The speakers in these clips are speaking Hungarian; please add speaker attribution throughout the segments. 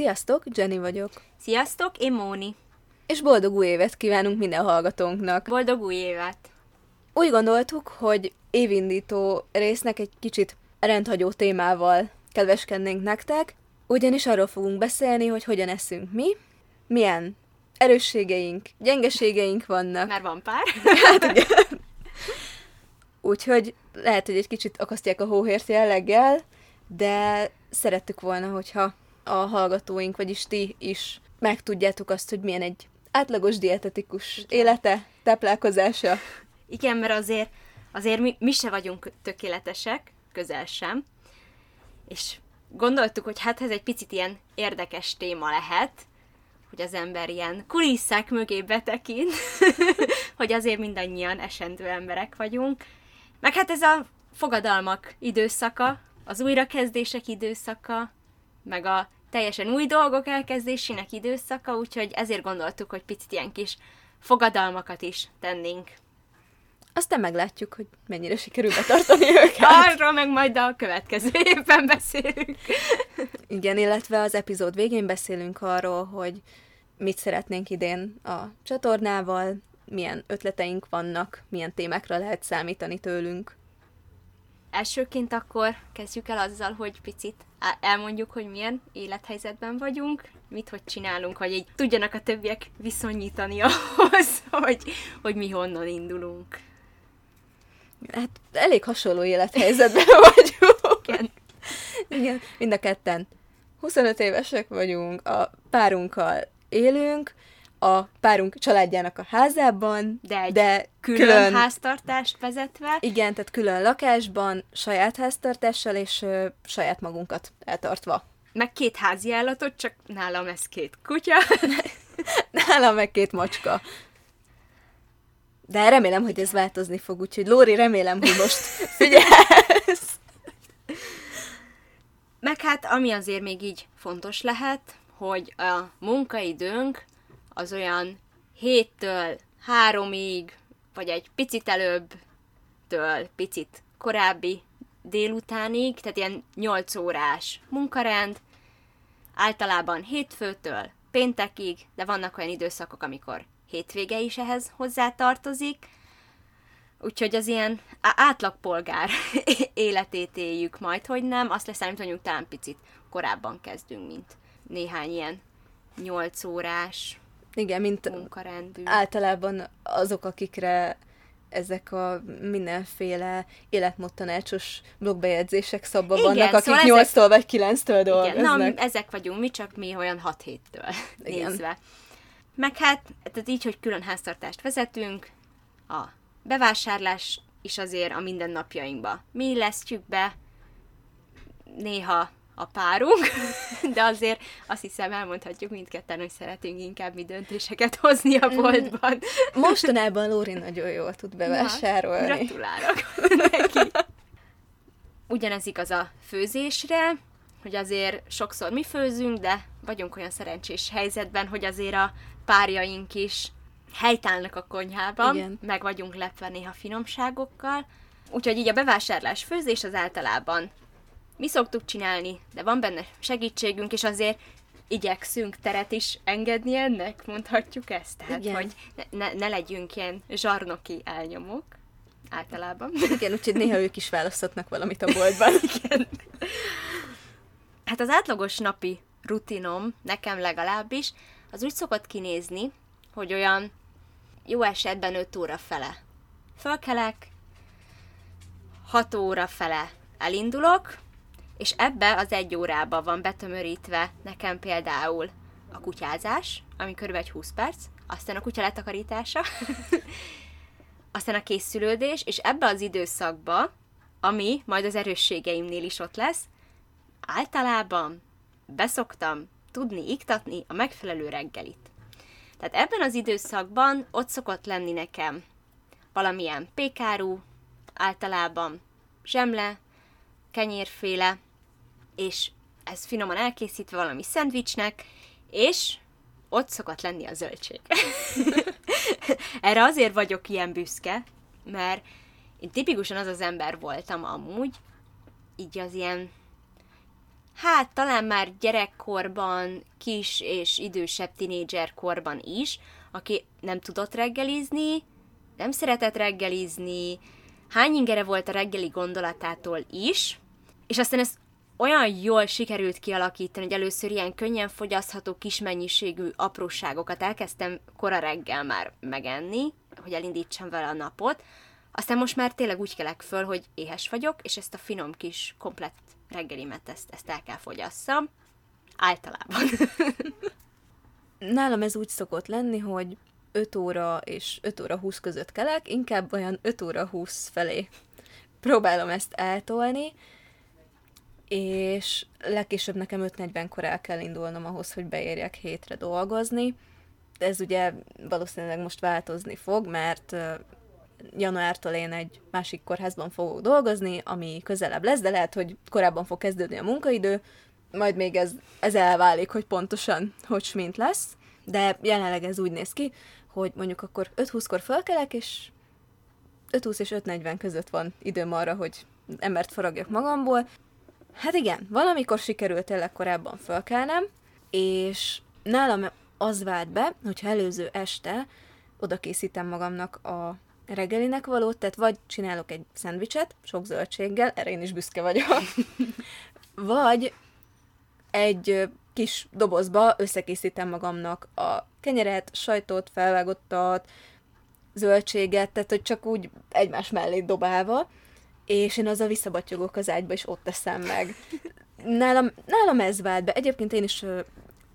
Speaker 1: Sziasztok, Jenny vagyok.
Speaker 2: Sziasztok, én Móni.
Speaker 1: És boldog új évet kívánunk minden hallgatónknak.
Speaker 2: Boldog új évet!
Speaker 1: Úgy gondoltuk, hogy évindító résznek egy kicsit rendhagyó témával kedveskednénk nektek, ugyanis arról fogunk beszélni, hogy hogyan eszünk mi, milyen erősségeink, gyengeségeink vannak.
Speaker 2: Már van pár.
Speaker 1: Hát igen. Úgyhogy lehet, hogy egy kicsit akasztják a hóhért jelleggel, de szerettük volna, hogyha a hallgatóink, vagyis ti is megtudjátok azt, hogy milyen egy átlagos dietetikus élete, táplálkozása.
Speaker 2: Igen, mert azért, azért mi, mi se vagyunk tökéletesek, közel sem. És gondoltuk, hogy hát ez egy picit ilyen érdekes téma lehet, hogy az ember ilyen kulisszák mögé betekint, hogy azért mindannyian esendő emberek vagyunk. Meg hát ez a fogadalmak időszaka, az újrakezdések időszaka, meg a teljesen új dolgok elkezdésének időszaka, úgyhogy ezért gondoltuk, hogy picit ilyen kis fogadalmakat is tennénk.
Speaker 1: Aztán meglátjuk, hogy mennyire sikerül betartani őket.
Speaker 2: Arról meg majd a következő évben beszélünk.
Speaker 1: Igen, illetve az epizód végén beszélünk arról, hogy mit szeretnénk idén a csatornával, milyen ötleteink vannak, milyen témákra lehet számítani tőlünk.
Speaker 2: Elsőként akkor kezdjük el azzal, hogy picit elmondjuk, hogy milyen élethelyzetben vagyunk, mit hogy csinálunk, hogy így tudjanak a többiek viszonyítani ahhoz, hogy, hogy mi honnan indulunk.
Speaker 1: Hát elég hasonló élethelyzetben vagyunk. Igen. Igen, mind a ketten 25 évesek vagyunk, a párunkkal élünk, a párunk családjának a házában,
Speaker 2: de, egy de külön, külön háztartást vezetve.
Speaker 1: Igen, tehát külön lakásban, saját háztartással és ö, saját magunkat eltartva.
Speaker 2: Meg két házi állatot, csak nálam ez két kutya.
Speaker 1: nálam meg két macska. De remélem, hogy ez változni fog, úgyhogy Lóri, remélem, hogy most figyelsz.
Speaker 2: Meg hát, ami azért még így fontos lehet, hogy a munkaidőnk az olyan héttől háromig, vagy egy picit előbbtől picit korábbi délutánig, tehát ilyen 8 órás munkarend, általában hétfőtől péntekig, de vannak olyan időszakok, amikor hétvége is ehhez hozzátartozik, úgyhogy az ilyen átlagpolgár életét éljük majd, hogy nem, azt leszámítva, hogy talán picit korábban kezdünk, mint néhány ilyen 8 órás
Speaker 1: igen, mint
Speaker 2: munkarendű.
Speaker 1: általában azok, akikre ezek a mindenféle életmódtanácsos blogbejegyzések szabva Igen, vannak, akik szóval 8-tól ezek... vagy 9-től dolgoznak.
Speaker 2: Igen, na, ezek vagyunk mi, csak mi olyan 6-7-től nézve. Meg hát, tehát így, hogy külön háztartást vezetünk, a bevásárlás is azért a mindennapjainkba mi lesztjük be, néha a párunk, de azért azt hiszem elmondhatjuk mindketten, hogy szeretünk inkább mi döntéseket hozni a boltban.
Speaker 1: Mostanában Lóri nagyon jól tud bevásárolni.
Speaker 2: Na, gratulálok neki. Ugyanez igaz a főzésre, hogy azért sokszor mi főzünk, de vagyunk olyan szerencsés helyzetben, hogy azért a párjaink is helytállnak a konyhában, Igen. meg vagyunk lepve néha finomságokkal. Úgyhogy így a bevásárlás főzés az általában mi szoktuk csinálni, de van benne segítségünk, és azért igyekszünk teret is engedni ennek, mondhatjuk ezt. Tehát, Igen. hogy ne, ne legyünk ilyen zsarnoki elnyomók általában.
Speaker 1: Igen, úgyhogy néha ők is választhatnak valamit a boltban.
Speaker 2: Igen. Hát az átlagos napi rutinom, nekem legalábbis, az úgy szokott kinézni, hogy olyan jó esetben 5 óra fele fölkelek, 6 óra fele elindulok, és ebbe az egy órába van betömörítve nekem például a kutyázás, ami körülbelül egy 20 perc, aztán a kutya letakarítása, aztán a készülődés, és ebbe az időszakba, ami majd az erősségeimnél is ott lesz, általában beszoktam tudni iktatni a megfelelő reggelit. Tehát ebben az időszakban ott szokott lenni nekem valamilyen pékárú, általában zsemle, kenyérféle, és ez finoman elkészítve valami szendvicsnek, és ott szokott lenni a zöldség. Erre azért vagyok ilyen büszke, mert én tipikusan az az ember voltam amúgy, így az ilyen hát talán már gyerekkorban, kis és idősebb tinédzser korban is, aki nem tudott reggelizni, nem szeretett reggelizni, hány ingere volt a reggeli gondolatától is, és aztán ezt olyan jól sikerült kialakítani, hogy először ilyen könnyen fogyasztható kis mennyiségű apróságokat elkezdtem kora reggel már megenni, hogy elindítsam vele a napot, aztán most már tényleg úgy kelek föl, hogy éhes vagyok, és ezt a finom kis komplett reggelimet ezt, ezt el kell fogyasszam. Általában.
Speaker 1: Nálam ez úgy szokott lenni, hogy 5 óra és 5 óra 20 között kelek, inkább olyan 5 óra 20 felé próbálom ezt eltolni, és legkésőbb nekem 5.40-kor el kell indulnom ahhoz, hogy beérjek hétre dolgozni. Ez ugye valószínűleg most változni fog, mert januártól én egy másik kórházban fogok dolgozni, ami közelebb lesz, de lehet, hogy korábban fog kezdődni a munkaidő, majd még ez, ez elválik, hogy pontosan hogy mint lesz, de jelenleg ez úgy néz ki, hogy mondjuk akkor 5-20-kor fölkelek, és 5-20 és 5-40 között van időm arra, hogy embert faragjak magamból. Hát igen, valamikor sikerült tényleg korábban fölkelnem, és nálam az vált be, hogyha előző este oda készítem magamnak a reggelinek valót, tehát vagy csinálok egy szendvicset, sok zöldséggel, erre én is büszke vagyok, vagy egy kis dobozba összekészítem magamnak a kenyeret, sajtot, felvágottat, zöldséget, tehát hogy csak úgy egymás mellé dobálva, és én azzal visszabatyogok az ágyba, és ott teszem meg. Nálam, nálam ez vált be. Egyébként én is ö,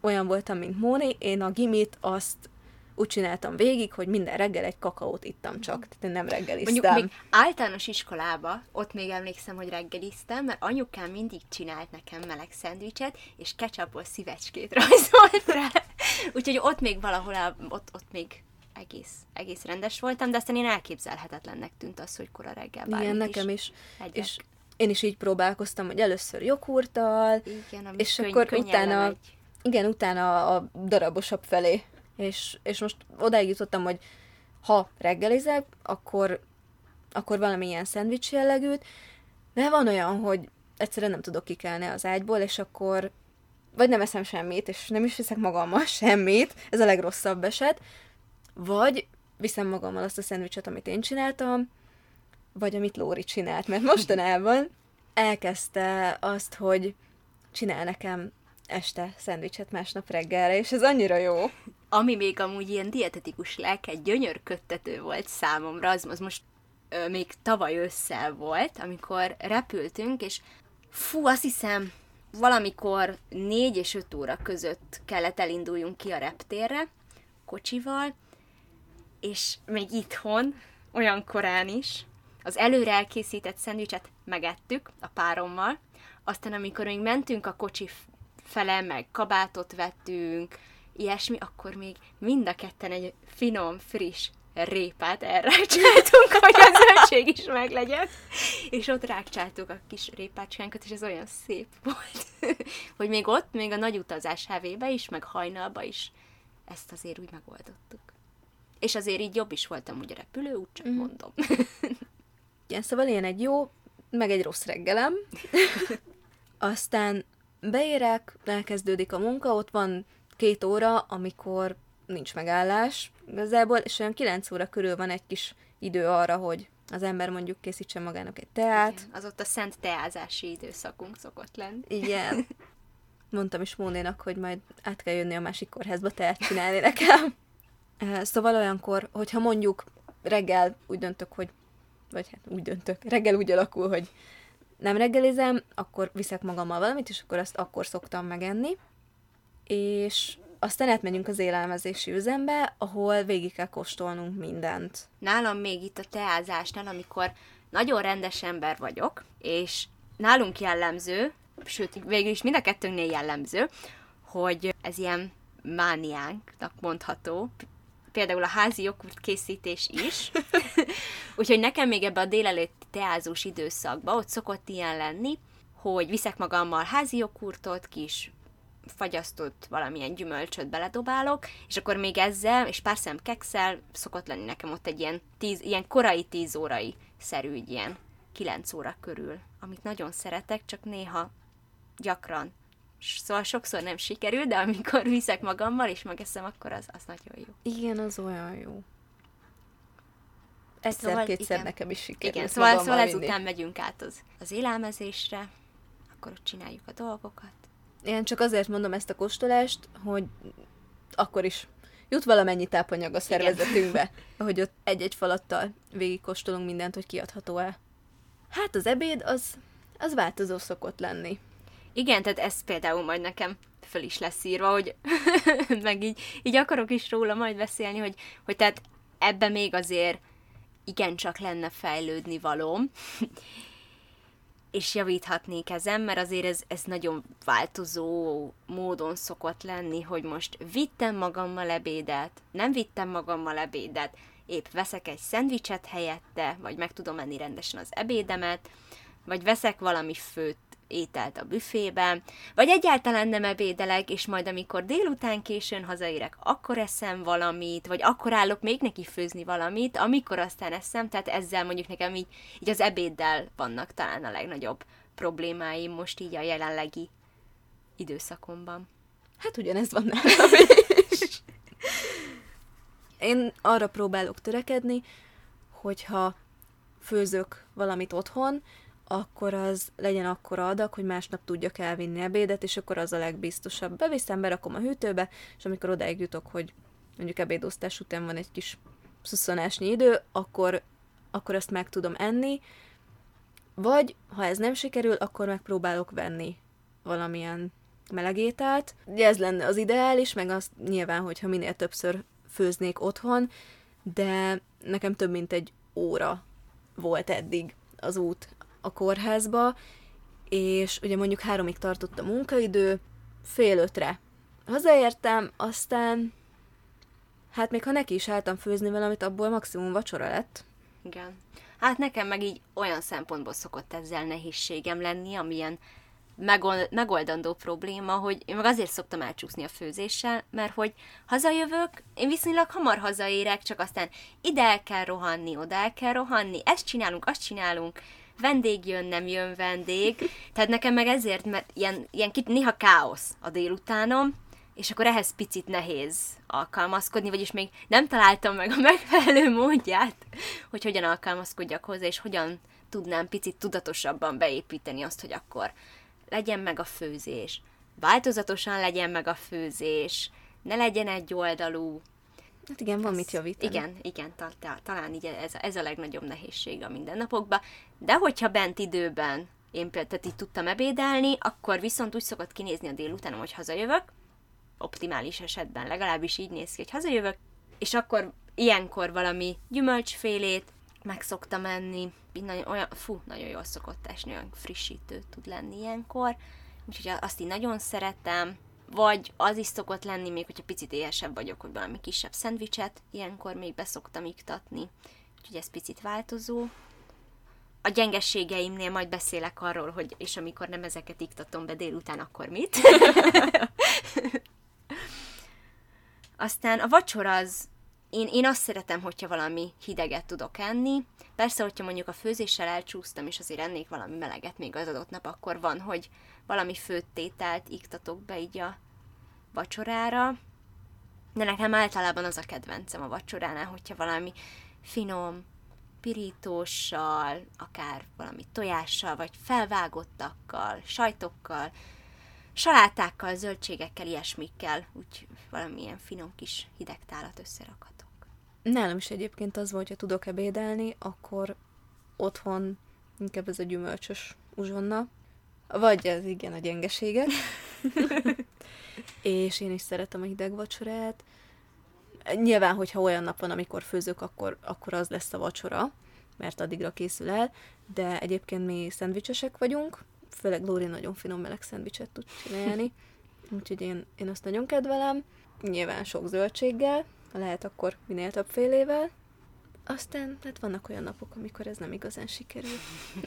Speaker 1: olyan voltam, mint Móni, én a gimit azt úgy csináltam végig, hogy minden reggel egy kakaót ittam csak, tehát én nem reggeliztem.
Speaker 2: Mondjuk még általános iskolába, ott még emlékszem, hogy reggeliztem, mert anyukám mindig csinált nekem meleg szendvicset, és ketchupból szívecskét rajzolt rá. Úgyhogy ott még valahol, ott, ott még egész, egész rendes voltam, de aztán én elképzelhetetlennek tűnt az, hogy kora reggel
Speaker 1: Igen, nekem is. is. És én is így próbálkoztam, hogy először joghurttal, igen, és könny- akkor utána, igen, utána a darabosabb felé. És, és most odáig jutottam, hogy ha reggelizek, akkor, akkor valamilyen szendvics jellegűt, de van olyan, hogy egyszerűen nem tudok kikelni az ágyból, és akkor vagy nem eszem semmit, és nem is viszek magammal semmit, ez a legrosszabb eset, vagy viszem magammal azt a szendvicset, amit én csináltam, vagy amit Lóri csinált, mert mostanában elkezdte azt, hogy csinál nekem este szendvicset másnap reggelre, és ez annyira jó.
Speaker 2: Ami még amúgy ilyen dietetikus lelke gyönyörködtető volt számomra, az, most ö, még tavaly ősszel volt, amikor repültünk, és fú, azt hiszem, valamikor 4 és 5 óra között kellett elinduljunk ki a reptérre, kocsival, és még itthon, olyan korán is, az előre elkészített szendvicset megettük a párommal, aztán amikor még mentünk a kocsi fele, meg kabátot vettünk, ilyesmi, akkor még mind a ketten egy finom, friss répát elrákcsáltunk, hogy a zöldség is meglegyen. És ott rákcsáltuk a kis répácskánkat, és ez olyan szép volt, hogy még ott, még a nagy utazás hevébe is, meg hajnalba is ezt azért úgy megoldottuk. És azért így jobb is voltam ugye repülő, úgy csak mm. mondom.
Speaker 1: Igen, szóval ilyen egy jó, meg egy rossz reggelem. Aztán beérek, elkezdődik a munka, ott van két óra, amikor nincs megállás igazából, és olyan kilenc óra körül van egy kis idő arra, hogy az ember mondjuk készítsen magának egy teát. Igen,
Speaker 2: az ott a szent teázási időszakunk szokott lenni.
Speaker 1: Igen. Mondtam is Mónénak, hogy majd át kell jönni a másik kórházba teát csinálni nekem. Szóval olyankor, hogyha mondjuk reggel úgy döntök, hogy vagy hát úgy döntök, reggel úgy alakul, hogy nem reggelizem, akkor viszek magammal valamit, és akkor azt akkor szoktam megenni. És aztán átmegyünk az élelmezési üzembe, ahol végig kell kóstolnunk mindent.
Speaker 2: Nálam még itt a teázásnál, amikor nagyon rendes ember vagyok, és nálunk jellemző, sőt, végül is mind a kettőnknél jellemző, hogy ez ilyen mániánknak mondható, például a házi joghurt készítés is. Úgyhogy nekem még ebbe a délelőtti teázós időszakba ott szokott ilyen lenni, hogy viszek magammal házi joghurtot, kis fagyasztott valamilyen gyümölcsöt beledobálok, és akkor még ezzel, és pár szem kekszel szokott lenni nekem ott egy ilyen, tíz, ilyen korai tíz órai szerű, ilyen kilenc óra körül, amit nagyon szeretek, csak néha gyakran. Szóval sokszor nem sikerül, de amikor viszek magammal, és megeszem, akkor az, az nagyon jó.
Speaker 1: Igen, az olyan jó. Egyszer,
Speaker 2: Szóval
Speaker 1: nekem is sikerült
Speaker 2: Igen, szóval, szóval ezután megyünk át az, az élelmezésre, akkor ott csináljuk a dolgokat.
Speaker 1: Én csak azért mondom ezt a kóstolást, hogy akkor is jut valamennyi tápanyag a szervezetünkbe, ahogy ott egy-egy falattal végigkóstolunk mindent, hogy kiadható-e. Hát az ebéd az, az változó szokott lenni.
Speaker 2: Igen, tehát ez például majd nekem föl is lesz írva, hogy meg így, így akarok is róla majd beszélni, hogy, hogy tehát ebbe még azért igencsak lenne fejlődni valóm, és javíthatnék ezen, mert azért ez, ez nagyon változó módon szokott lenni, hogy most vittem magammal ebédet, nem vittem magammal ebédet, épp veszek egy szendvicset helyette, vagy meg tudom enni rendesen az ebédemet, vagy veszek valami főt ételt a büfébe, vagy egyáltalán nem ebédelek, és majd amikor délután későn hazaérek, akkor eszem valamit, vagy akkor állok még neki főzni valamit, amikor aztán eszem, tehát ezzel mondjuk nekem így, így az ebéddel vannak talán a legnagyobb problémáim most így a jelenlegi időszakomban.
Speaker 1: Hát ugyanez van nálam is. Én arra próbálok törekedni, hogyha főzök valamit otthon, akkor az legyen akkora adag, hogy másnap tudjak elvinni ebédet, és akkor az a legbiztosabb. Beviszem, berakom a hűtőbe, és amikor odáig jutok, hogy mondjuk ebédosztás után van egy kis szusszanásnyi idő, akkor, akkor azt meg tudom enni, vagy ha ez nem sikerül, akkor megpróbálok venni valamilyen melegételt. Ugye ez lenne az ideális, meg az nyilván, hogyha minél többször főznék otthon, de nekem több mint egy óra volt eddig az út a kórházba, és ugye mondjuk háromig tartott a munkaidő, fél ötre hazaértem, aztán hát még ha neki is álltam főzni valamit, abból maximum vacsora lett.
Speaker 2: Igen. Hát nekem meg így olyan szempontból szokott ezzel nehézségem lenni, amilyen megol- megoldandó probléma, hogy én meg azért szoktam elcsúszni a főzéssel, mert hogy hazajövök, én viszonylag hamar hazaérek, csak aztán ide el kell rohanni, oda el kell rohanni, ezt csinálunk, azt csinálunk, vendég jön, nem jön vendég, tehát nekem meg ezért, mert ilyen, ilyen kit, néha káosz a délutánom, és akkor ehhez picit nehéz alkalmazkodni, vagyis még nem találtam meg a megfelelő módját, hogy hogyan alkalmazkodjak hozzá, és hogyan tudnám picit tudatosabban beépíteni azt, hogy akkor legyen meg a főzés, változatosan legyen meg a főzés, ne legyen egy oldalú.
Speaker 1: Hát igen, van mit javítani.
Speaker 2: Igen, igen, ta, ta, talán így ez, ez a legnagyobb nehézség a mindennapokban. De hogyha bent időben én például így tudtam ebédelni, akkor viszont úgy szokott kinézni a délutánom, hogy hazajövök, optimális esetben legalábbis így néz ki, hogy hazajövök, és akkor ilyenkor valami gyümölcsfélét meg szoktam enni, nagyon, olyan, fú, nagyon jól szokott esni, olyan frissítő tud lenni ilyenkor, úgyhogy azt így nagyon szeretem, vagy az is szokott lenni, még hogyha picit éhesebb vagyok, hogy valami kisebb szendvicset, ilyenkor még beszoktam iktatni, úgyhogy ez picit változó. A gyengességeimnél majd beszélek arról, hogy és amikor nem ezeket iktatom be délután, akkor mit. Aztán a vacsora az, én, én azt szeretem, hogyha valami hideget tudok enni. Persze, hogyha mondjuk a főzéssel elcsúsztam, és azért ennék valami meleget még az adott nap, akkor van, hogy valami főtételt iktatok be így a vacsorára. De nekem általában az a kedvencem a vacsoránál, hogyha valami finom, pirítóssal, akár valami tojással, vagy felvágottakkal, sajtokkal, salátákkal, zöldségekkel, ilyesmikkel, úgy valamilyen finom kis hideg tálat összerakhatok.
Speaker 1: Nálam is egyébként az volt, hogy tudok ebédelni, akkor otthon inkább ez a gyümölcsös uzsonna, vagy ez igen a gyengeségek. és én is szeretem a hideg vacsorát. Nyilván, hogyha olyan nap van, amikor főzök, akkor, akkor az lesz a vacsora, mert addigra készül el, de egyébként mi szendvicsesek vagyunk, főleg Lóri nagyon finom meleg szendvicset tud csinálni, úgyhogy én, én azt nagyon kedvelem. Nyilván sok zöldséggel, ha lehet akkor minél több félével. Aztán hát vannak olyan napok, amikor ez nem igazán sikerül.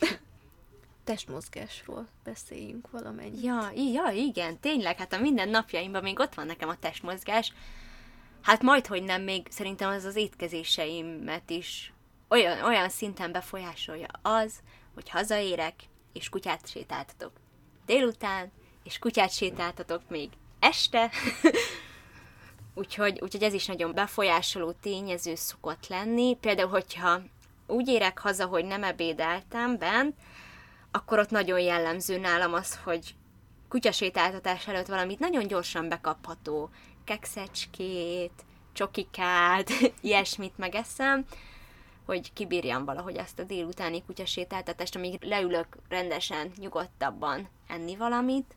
Speaker 1: Testmozgásról beszéljünk valamennyit.
Speaker 2: Ja, ja, igen, tényleg, hát a minden napjaimban még ott van nekem a testmozgás. Hát majd, hogy nem, még szerintem az az étkezéseimet is olyan, olyan szinten befolyásolja az, hogy hazaérek, és kutyát sétáltatok délután, és kutyát sétáltatok még este, úgyhogy, úgyhogy ez is nagyon befolyásoló tényező szokott lenni. Például, hogyha úgy érek haza, hogy nem ebédeltem bent, akkor ott nagyon jellemző nálam az, hogy kutyasétáltatás előtt valamit nagyon gyorsan bekapható, kekszecskét, csokikát, ilyesmit megeszem, hogy kibírjam valahogy ezt a délutáni kutyasétáltatást, amíg leülök rendesen, nyugodtabban enni valamit.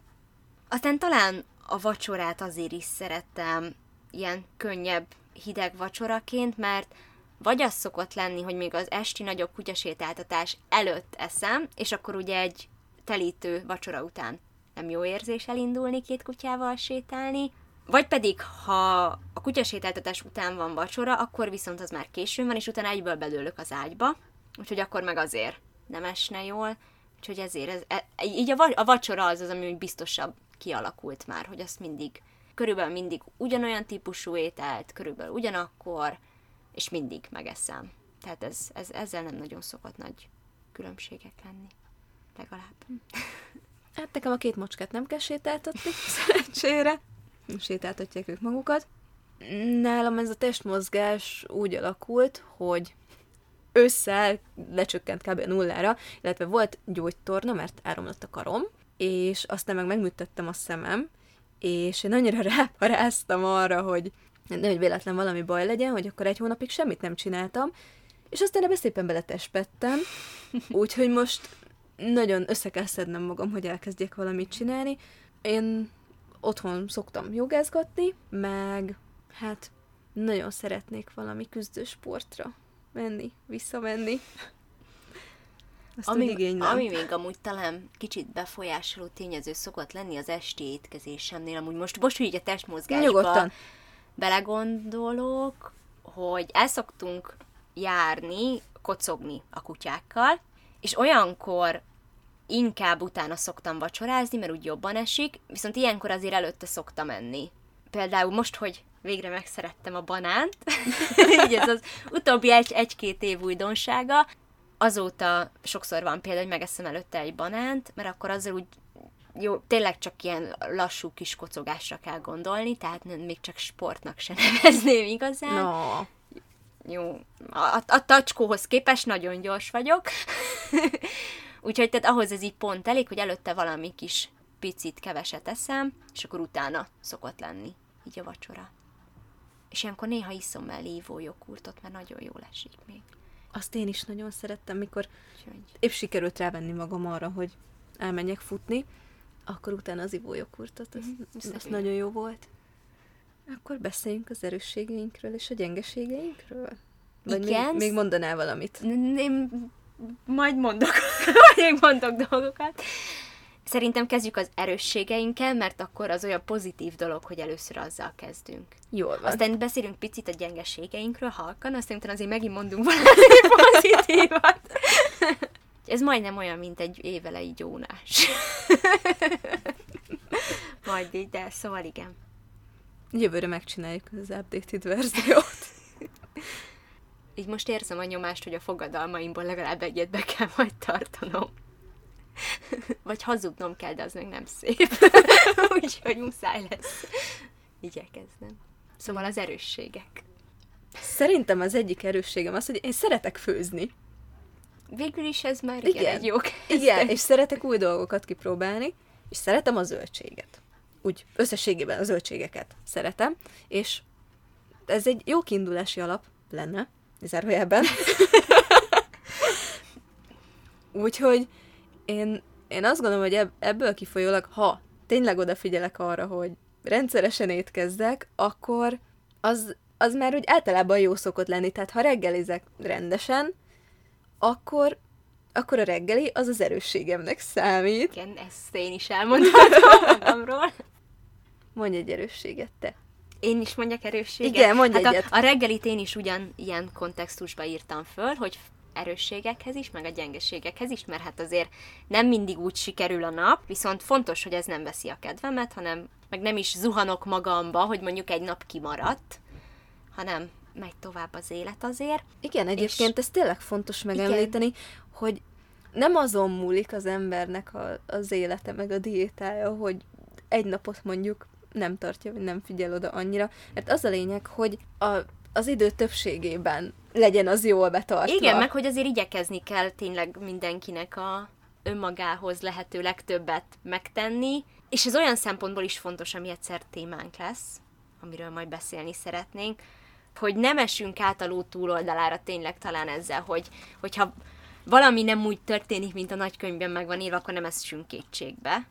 Speaker 2: Aztán talán a vacsorát azért is szerettem ilyen könnyebb, hideg vacsoraként, mert vagy az szokott lenni, hogy még az esti nagyobb kutyasétáltatás előtt eszem, és akkor ugye egy telítő vacsora után nem jó érzés elindulni két kutyával sétálni, vagy pedig, ha a kutyasétáltatás után van vacsora, akkor viszont az már későn van, és utána egyből bedőlök az ágyba, úgyhogy akkor meg azért nem esne jól, úgyhogy ezért ez, e, így a, a vacsora az az, ami biztosabb kialakult már, hogy azt mindig, körülbelül mindig ugyanolyan típusú ételt, körülbelül ugyanakkor, és mindig megeszem. Tehát ez, ez, ezzel nem nagyon szokott nagy különbségek lenni. Legalább.
Speaker 1: Hát nekem a két macskát nem kell sétáltatni, szerencsére. Sétáltatják ők magukat. Nálam ez a testmozgás úgy alakult, hogy ősszel lecsökkent kb. nullára, illetve volt gyógytorna, mert áramlott a karom, és aztán meg megműtettem a szemem, és én annyira ráparáztam arra, hogy nehogy véletlen valami baj legyen, hogy akkor egy hónapig semmit nem csináltam, és aztán ebbe szépen beletespettem, úgyhogy most nagyon össze kell szednem magam, hogy elkezdjek valamit csinálni. Én otthon szoktam jogázgatni, meg hát nagyon szeretnék valami küzdősportra menni, visszamenni.
Speaker 2: Azt ami, ami még amúgy talán kicsit befolyásoló tényező szokott lenni az esti étkezésemnél, amúgy most, most így a testmozgásba Nyugodtan. belegondolok, hogy el szoktunk járni, kocogni a kutyákkal, és olyankor inkább utána szoktam vacsorázni, mert úgy jobban esik, viszont ilyenkor azért előtte szoktam menni. Például most, hogy végre megszerettem a banánt, így ez az utóbbi egy, egy-két év újdonsága, azóta sokszor van például, hogy megeszem előtte egy banánt, mert akkor azzal úgy jó, tényleg csak ilyen lassú kis kocogásra kell gondolni, tehát még csak sportnak se nevezném igazán. No. Jó, a, a tacskóhoz képest nagyon gyors vagyok. Úgyhogy tehát ahhoz ez így pont elég, hogy előtte valami kis picit keveset eszem, és akkor utána szokott lenni így a vacsora. És ilyenkor néha iszom el lívó joghurtot, mert nagyon jól esik még.
Speaker 1: Azt én is nagyon szerettem, mikor Úgyhogy... épp sikerült rávenni magam arra, hogy elmenjek futni, akkor utána az ivójoghurtot, az, mm, az nagyon jó volt. Akkor beszéljünk az erősségeinkről és a gyengeségeinkről? Vagy Igen. Még, még mondanál valamit?
Speaker 2: Én majd mondok, majd mondok dolgokat. Szerintem kezdjük az erősségeinkkel, mert akkor az olyan pozitív dolog, hogy először azzal kezdünk.
Speaker 1: Jól van.
Speaker 2: Aztán beszélünk picit a gyengeségeinkről halkan, aztán utána azért megint mondunk valami pozitívat. Ez majdnem olyan, mint egy évelei gyónás. Majd így, de szóval igen.
Speaker 1: Jövőre megcsináljuk az updated verziót
Speaker 2: így most érzem a nyomást, hogy a fogadalmaimból legalább egyet be kell majd tartanom. Vagy hazudnom kell, de az meg nem szép. Úgyhogy muszáj lesz. Igyekeznem. Szóval az erősségek.
Speaker 1: Szerintem az egyik erősségem az, hogy én szeretek főzni.
Speaker 2: Végül is ez már igen, igen egy jó
Speaker 1: Igen, és szeretek új dolgokat kipróbálni, és szeretem a zöldséget. Úgy összességében a zöldségeket szeretem, és ez egy jó kiindulási alap lenne, zárójelben. Úgyhogy én, én azt gondolom, hogy ebből kifolyólag, ha tényleg odafigyelek arra, hogy rendszeresen étkezzek, akkor az, az már úgy általában jó szokott lenni. Tehát ha reggelizek rendesen, akkor, akkor a reggeli az az erősségemnek számít.
Speaker 2: Igen, ezt én is elmondhatom magamról.
Speaker 1: Mondj egy erősséget, te.
Speaker 2: Én is mondjak erősséget?
Speaker 1: Igen, mondj
Speaker 2: hát
Speaker 1: egyet.
Speaker 2: A, a reggelit én is ugyan ilyen kontextusba írtam föl, hogy erősségekhez is, meg a gyengeségekhez is, mert hát azért nem mindig úgy sikerül a nap, viszont fontos, hogy ez nem veszi a kedvemet, hanem meg nem is zuhanok magamba, hogy mondjuk egy nap kimaradt, hanem megy tovább az élet azért.
Speaker 1: Igen, egyébként és... ez tényleg fontos megemlíteni, igen. hogy nem azon múlik az embernek a, az élete, meg a diétája, hogy egy napot mondjuk nem tartja, vagy nem figyel oda annyira, mert az a lényeg, hogy a, az idő többségében legyen az jól betartva.
Speaker 2: Igen, meg hogy azért igyekezni kell tényleg mindenkinek a önmagához lehető legtöbbet megtenni, és ez olyan szempontból is fontos, ami egyszer témánk lesz, amiről majd beszélni szeretnénk, hogy nem esünk át a ló túloldalára tényleg talán ezzel, hogy, hogyha valami nem úgy történik, mint a nagykönyvben meg van írva, akkor nem eszünk kétségbe.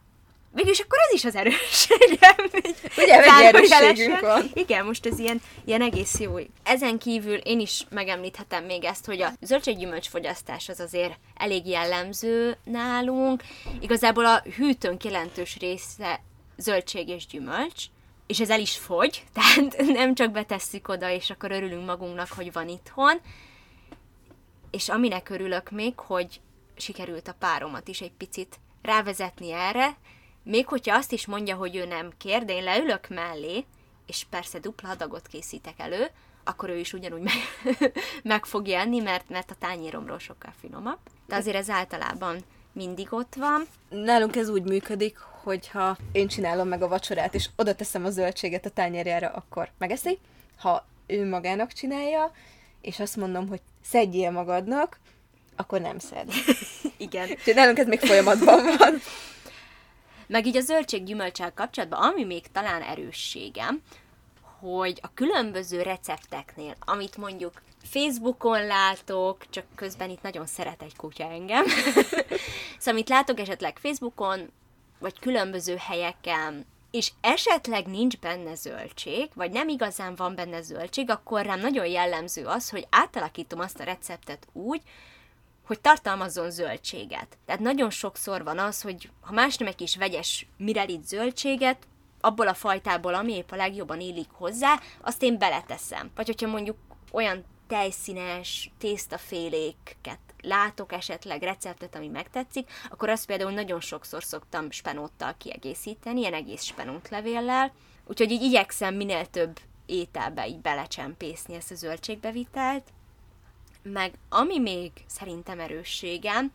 Speaker 2: Végülis akkor ez is az erősségem.
Speaker 1: Ugye, egy erősségünk van.
Speaker 2: Igen, most ez ilyen, ilyen egész jó. Ezen kívül én is megemlíthetem még ezt, hogy a zöldséggyümölcs fogyasztás az azért elég jellemző nálunk. Igazából a hűtőnk jelentős része zöldség és gyümölcs, és ez el is fogy, tehát nem csak betesszük oda, és akkor örülünk magunknak, hogy van itthon. És aminek örülök még, hogy sikerült a páromat is egy picit rávezetni erre, még hogyha azt is mondja, hogy ő nem kér, de én leülök mellé, és persze dupla adagot készítek elő, akkor ő is ugyanúgy meg, meg fog enni, mert, mert a tányéromról sokkal finomabb. De azért ez általában mindig ott van.
Speaker 1: Nálunk ez úgy működik, hogyha én csinálom meg a vacsorát, és oda teszem a zöldséget a tányérjára, akkor megeszi. Ha ő magának csinálja, és azt mondom, hogy szedjél magadnak, akkor nem szed.
Speaker 2: Igen.
Speaker 1: Úgyhogy nálunk ez még folyamatban van.
Speaker 2: Meg így a zöldség gyümölcsel kapcsolatban, ami még talán erősségem, hogy a különböző recepteknél, amit mondjuk Facebookon látok, csak közben itt nagyon szeret egy kutya engem. szóval amit látok esetleg Facebookon, vagy különböző helyeken, és esetleg nincs benne zöldség, vagy nem igazán van benne zöldség, akkor rám nagyon jellemző az, hogy átalakítom azt a receptet úgy, hogy tartalmazzon zöldséget. Tehát nagyon sokszor van az, hogy ha más nem egy kis vegyes mirelit zöldséget, abból a fajtából, ami épp a legjobban illik hozzá, azt én beleteszem. Vagy hogyha mondjuk olyan tejszínes tésztaféléket látok esetleg receptet, ami megtetszik, akkor azt például nagyon sokszor szoktam spenóttal kiegészíteni, ilyen egész spenótlevéllel. Úgyhogy így igyekszem minél több ételbe így belecsempészni ezt a zöldségbevitelt. Meg ami még szerintem erősségem,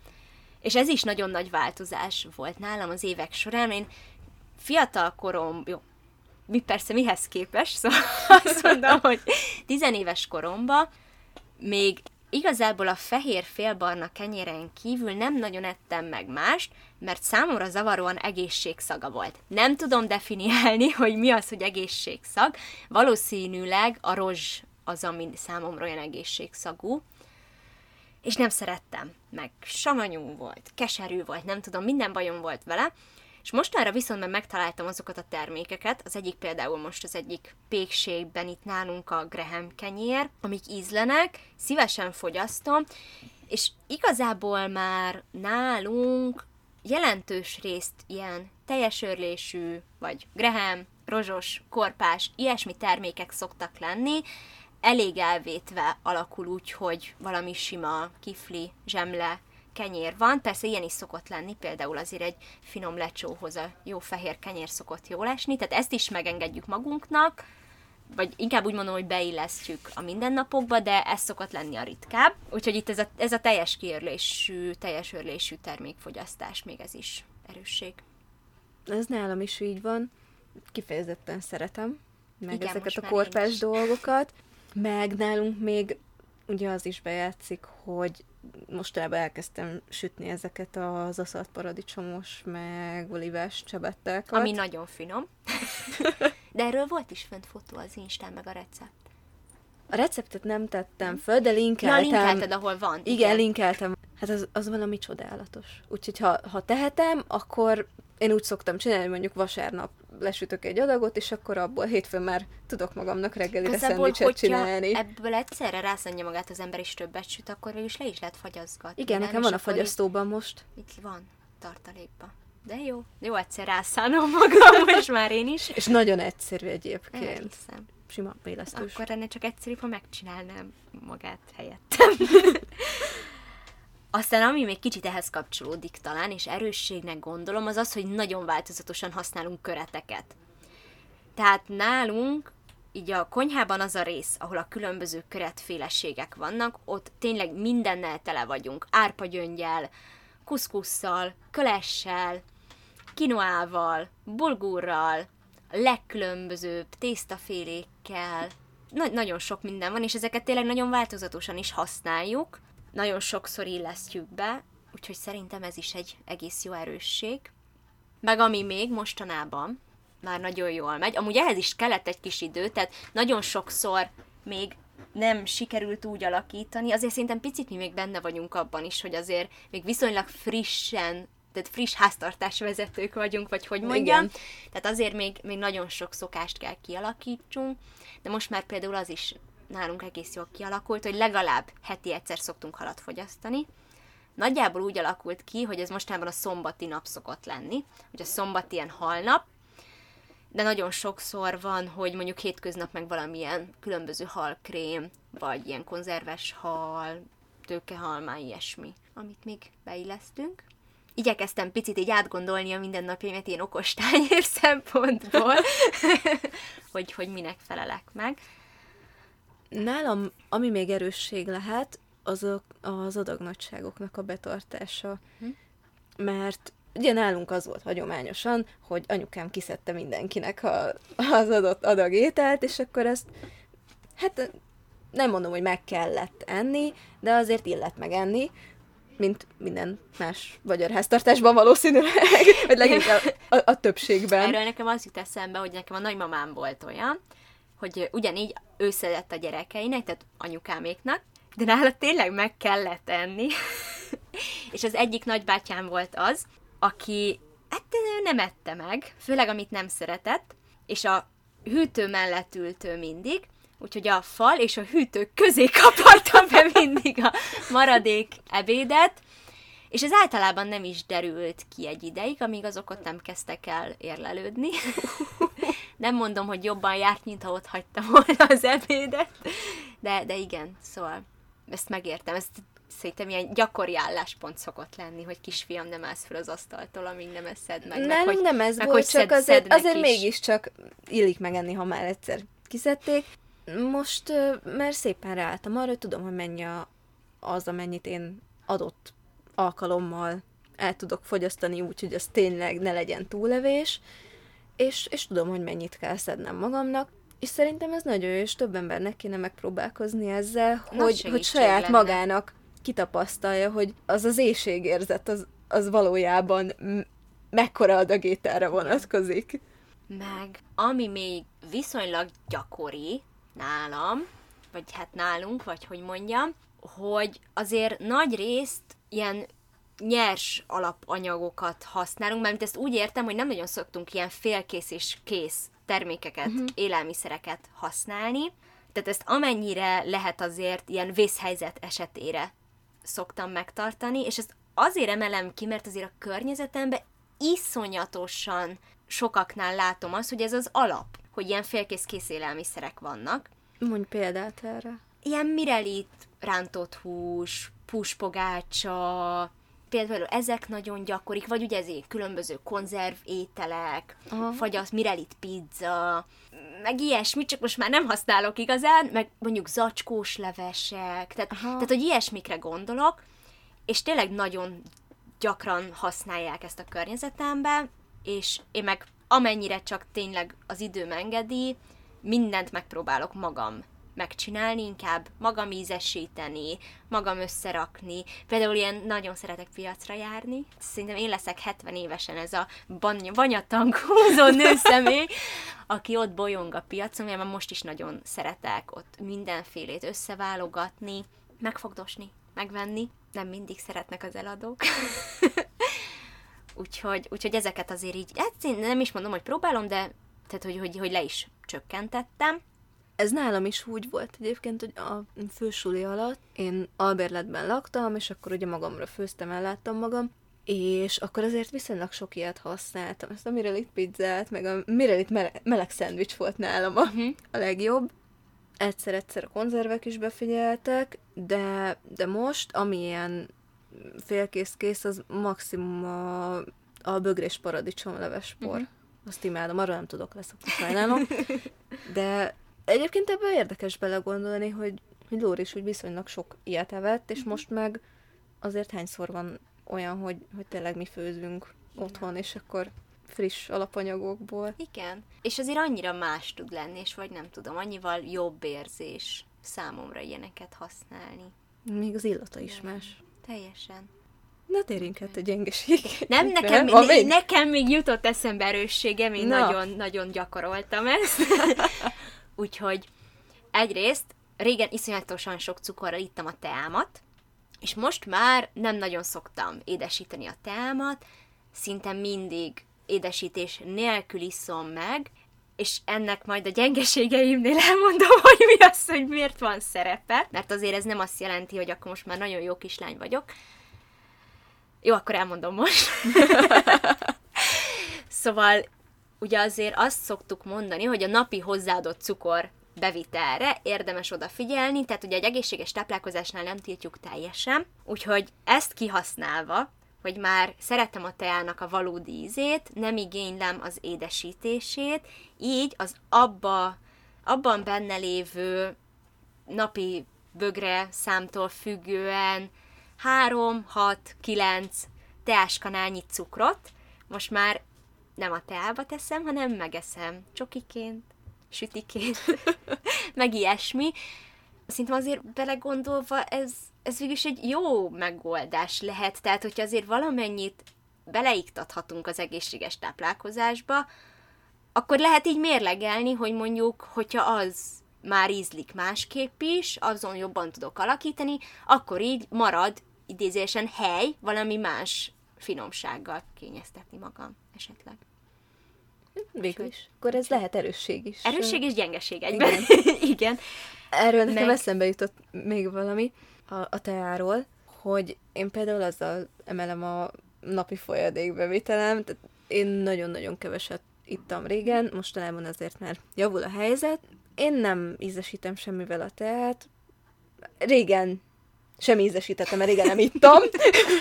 Speaker 2: és ez is nagyon nagy változás volt nálam az évek során, én fiatal korom, jó, mi persze mihez képes, szóval azt mondom, hogy tizenéves koromban még igazából a fehér félbarna kenyéren kívül nem nagyon ettem meg mást, mert számomra zavaróan egészségszaga volt. Nem tudom definiálni, hogy mi az, hogy egészségszag. Valószínűleg a rozs az, ami számomra olyan egészségszagú. És nem szerettem, meg samanyú volt, keserű volt, nem tudom, minden bajom volt vele, és mostanra viszont már megtaláltam azokat a termékeket, az egyik például most az egyik pékségben itt nálunk a Graham kenyér, amik ízlenek, szívesen fogyasztom, és igazából már nálunk jelentős részt ilyen teljes örlésű, vagy Graham, rozsos, korpás, ilyesmi termékek szoktak lenni, elég elvétve alakul úgy, hogy valami sima kifli, zsemle, kenyér van, persze ilyen is szokott lenni, például azért egy finom lecsóhoz a jó fehér kenyér szokott jól esni, tehát ezt is megengedjük magunknak, vagy inkább úgy mondom, hogy beillesztjük a mindennapokba, de ez szokott lenni a ritkább. Úgyhogy itt ez a, ez a teljes kiörlésű, teljes örlésű termékfogyasztás, még ez is erősség.
Speaker 1: Ez nálam is így van. Kifejezetten szeretem, meg Igen, ezeket a korpás dolgokat. Meg nálunk még ugye az is bejátszik, hogy mostanában elkezdtem sütni ezeket az aszalt paradicsomos, meg olivás csebettelket.
Speaker 2: Ami nagyon finom. de erről volt is fent fotó az Instán, meg a recept.
Speaker 1: A receptet nem tettem föl, de linkeltem. Ja,
Speaker 2: linkelted, ahol van.
Speaker 1: Igen, igen. linkeltem. Hát az, az valami csodálatos. Úgyhogy ha, ha tehetem, akkor én úgy szoktam csinálni, mondjuk vasárnap lesütök egy adagot, és akkor abból hétfőn már tudok magamnak reggelire szendvicset csinálni.
Speaker 2: ebből egyszerre rászánja magát az ember is többet süt, akkor végül is le is lehet fagyaszgatni.
Speaker 1: Igen, nem? nekem van a fagyasztóban most.
Speaker 2: Itt van, tartalékban. De jó, jó egyszer rászánom magam, most már én is.
Speaker 1: És nagyon egyszerű egyébként. Elhiszem. Sima élesztős.
Speaker 2: Akkor ennek csak egyszerűbb, ha megcsinálnám magát helyettem. Aztán ami még kicsit ehhez kapcsolódik talán, és erősségnek gondolom, az az, hogy nagyon változatosan használunk köreteket. Tehát nálunk így a konyhában az a rész, ahol a különböző köretféleségek vannak, ott tényleg mindennel tele vagyunk. Árpagyöngyel, kuszkusszal, kölessel, kinoával, bulgurral, legkülönbözőbb tésztafélékkel, Na- nagyon sok minden van, és ezeket tényleg nagyon változatosan is használjuk, nagyon sokszor illesztjük be, úgyhogy szerintem ez is egy egész jó erősség. Meg ami még mostanában már nagyon jól megy, amúgy ehhez is kellett egy kis idő, tehát nagyon sokszor még nem sikerült úgy alakítani, azért szerintem picit mi még benne vagyunk abban is, hogy azért még viszonylag frissen, tehát friss háztartás vezetők vagyunk, vagy hogy mondjam.
Speaker 1: Igen.
Speaker 2: Tehát azért még, még nagyon sok szokást kell kialakítsunk, de most már például az is nálunk egész jól kialakult, hogy legalább heti egyszer szoktunk halat fogyasztani. Nagyjából úgy alakult ki, hogy ez mostában a szombati nap szokott lenni, hogy a szombat ilyen halnap, de nagyon sokszor van, hogy mondjuk hétköznap meg valamilyen különböző halkrém, vagy ilyen konzerves hal, tőkehalmá, ilyesmi, amit még beillesztünk. Igyekeztem picit így átgondolni a mindennapjaimat ilyen okos tányér szempontból, hogy, hogy minek felelek meg.
Speaker 1: Nálam, ami még erősség lehet, azok az adagnagyságoknak a betartása.
Speaker 2: Hm.
Speaker 1: Mert ugye nálunk az volt hagyományosan, hogy anyukám kiszedte mindenkinek a, az adott adag ételt, és akkor ezt, hát nem mondom, hogy meg kellett enni, de azért illet megenni, mint minden más magyar háztartásban valószínűleg, vagy leginkább a, a többségben.
Speaker 2: Erről nekem az jut eszembe, hogy nekem a nagymamám volt olyan, hogy ugyanígy ő szedett a gyerekeinek, tehát anyukáméknak, de nála tényleg meg kellett enni. és az egyik nagybátyám volt az, aki hát ő nem ette meg, főleg amit nem szeretett, és a hűtő mellett ült ő mindig, úgyhogy a fal és a hűtő közé kaparta be mindig a maradék ebédet, és ez általában nem is derült ki egy ideig, amíg azok ott nem kezdtek el érlelődni. nem mondom, hogy jobban járt, mint ha ott hagytam volna az ebédet, de, de igen, szóval ezt megértem, ezt szerintem ilyen gyakori álláspont szokott lenni, hogy kisfiam nem állsz fel az asztaltól, amíg nem eszed meg. meg
Speaker 1: Nálunk
Speaker 2: hogy,
Speaker 1: nem ez
Speaker 2: meg
Speaker 1: volt,
Speaker 2: hogy
Speaker 1: csak
Speaker 2: szed-
Speaker 1: azért, azért
Speaker 2: is.
Speaker 1: mégiscsak illik megenni, ha már egyszer kiszedték. Most, mert szépen ráálltam arra, hogy tudom, hogy mennyi a, az, amennyit én adott alkalommal el tudok fogyasztani úgy, hogy az tényleg ne legyen túlevés, és, és tudom, hogy mennyit kell szednem magamnak, és szerintem ez nagyon jó, és több embernek kéne megpróbálkozni ezzel,
Speaker 2: Nagy
Speaker 1: hogy, hogy saját
Speaker 2: lenne.
Speaker 1: magának kitapasztalja, hogy az az éjségérzet, az, az valójában mekkora adag ételre vonatkozik.
Speaker 2: Meg ami még viszonylag gyakori nálam, vagy hát nálunk, vagy hogy mondjam, hogy azért nagy részt ilyen nyers alapanyagokat használunk, mert ezt úgy értem, hogy nem nagyon szoktunk ilyen félkész és kész termékeket, uh-huh. élelmiszereket használni, tehát ezt amennyire lehet azért ilyen vészhelyzet esetére szoktam megtartani, és ezt azért emelem ki, mert azért a környezetemben iszonyatosan sokaknál látom azt, hogy ez az alap, hogy ilyen félkész kész élelmiszerek vannak.
Speaker 1: Mondj példát erre.
Speaker 2: Ilyen mirelit, rántott hús, puspogácsa, például ezek nagyon gyakorik, vagy ugye ezért különböző konzerv ételek,
Speaker 1: Aha.
Speaker 2: fagyaszt, mirelit pizza, meg ilyesmit, csak most már nem használok igazán, meg mondjuk zacskós levesek, tehát,
Speaker 1: Aha.
Speaker 2: tehát hogy ilyesmikre gondolok, és tényleg nagyon gyakran használják ezt a környezetemben, és én meg amennyire csak tényleg az időm engedi, mindent megpróbálok magam megcsinálni, inkább magam ízesíteni, magam összerakni. Például ilyen nagyon szeretek piacra járni. Szerintem én leszek 70 évesen ez a vanyatang húzó nőszemély, aki ott bolyong a piacon, mert most is nagyon szeretek ott mindenfélét összeválogatni, megfogdosni, megvenni. Nem mindig szeretnek az eladók. úgyhogy, úgyhogy ezeket azért így, hát nem is mondom, hogy próbálom, de tehát, hogy, hogy, hogy le is csökkentettem.
Speaker 1: Ez nálam is úgy volt egyébként, hogy a fősuli alatt én albérletben laktam, és akkor ugye magamra főztem, elláttam magam, és akkor azért viszonylag sok ilyet használtam. Ezt a Mirelit pizzát, meg a Mirelit meleg, meleg szendvics volt nálam a,
Speaker 2: Uh-huh.
Speaker 1: a legjobb. Egyszer-egyszer a konzervek is befigyeltek, de, de most, ami ilyen félkész-kész, az maximum a, a bögrés paradicsomleves por. Uh-huh. Azt imádom, arra nem tudok leszokni, sajnálom. De egyébként ebből érdekes belegondolni, hogy, hogy Lóri is úgy viszonylag sok ilyet evett, és most meg azért hányszor van olyan, hogy, hogy tényleg mi főzünk otthon, és akkor friss alapanyagokból.
Speaker 2: Igen. És azért annyira más tud lenni, és vagy nem tudom, annyival jobb érzés számomra ilyeneket használni.
Speaker 1: Még az illata is más.
Speaker 2: Teljesen.
Speaker 1: Na térjünk át a gyengeség.
Speaker 2: Nem, nekem, ne,
Speaker 1: még?
Speaker 2: nekem még jutott eszembe erősségem, én
Speaker 1: Na.
Speaker 2: nagyon-nagyon gyakoroltam ezt. Úgyhogy egyrészt régen iszonyatosan sok cukorral ittam a teámat, és most már nem nagyon szoktam édesíteni a teámat, szinte mindig édesítés nélkül iszom meg, és ennek majd a gyengeségeimnél elmondom, hogy mi az, hogy miért van szerepe, mert azért ez nem azt jelenti, hogy akkor most már nagyon jó kislány vagyok. Jó, akkor elmondom most. Szóval ugye azért azt szoktuk mondani, hogy a napi hozzáadott cukor bevitelre érdemes odafigyelni, tehát ugye egy egészséges táplálkozásnál nem tiltjuk teljesen, úgyhogy ezt kihasználva, hogy már szeretem a teának a valódi ízét, nem igénylem az édesítését, így az abba, abban benne lévő napi bögre számtól függően 3, 6, 9 teáskanálnyi cukrot most már nem a teába teszem, hanem megeszem csokiként, sütiként, meg ilyesmi. Szerintem azért belegondolva ez, ez végülis egy jó megoldás lehet, tehát hogyha azért valamennyit beleiktathatunk az egészséges táplálkozásba, akkor lehet így mérlegelni, hogy mondjuk, hogyha az már ízlik másképp is, azon jobban tudok alakítani, akkor így marad idézésen hely valami más finomsággal kényeztetni magam esetleg.
Speaker 1: Végül is. Akkor ez lehet erősség is.
Speaker 2: Erősség és gyengeség egyben. Igen. Igen.
Speaker 1: Erről nekem
Speaker 2: Meg-
Speaker 1: eszembe jutott még valami a, a teáról, hogy én például azzal emelem a napi folyadékbevitelem, tehát én nagyon-nagyon keveset ittam régen, mostanában azért már javul a helyzet. Én nem ízesítem semmivel a teát. Régen sem ízesítettem, mert régen nem ittam.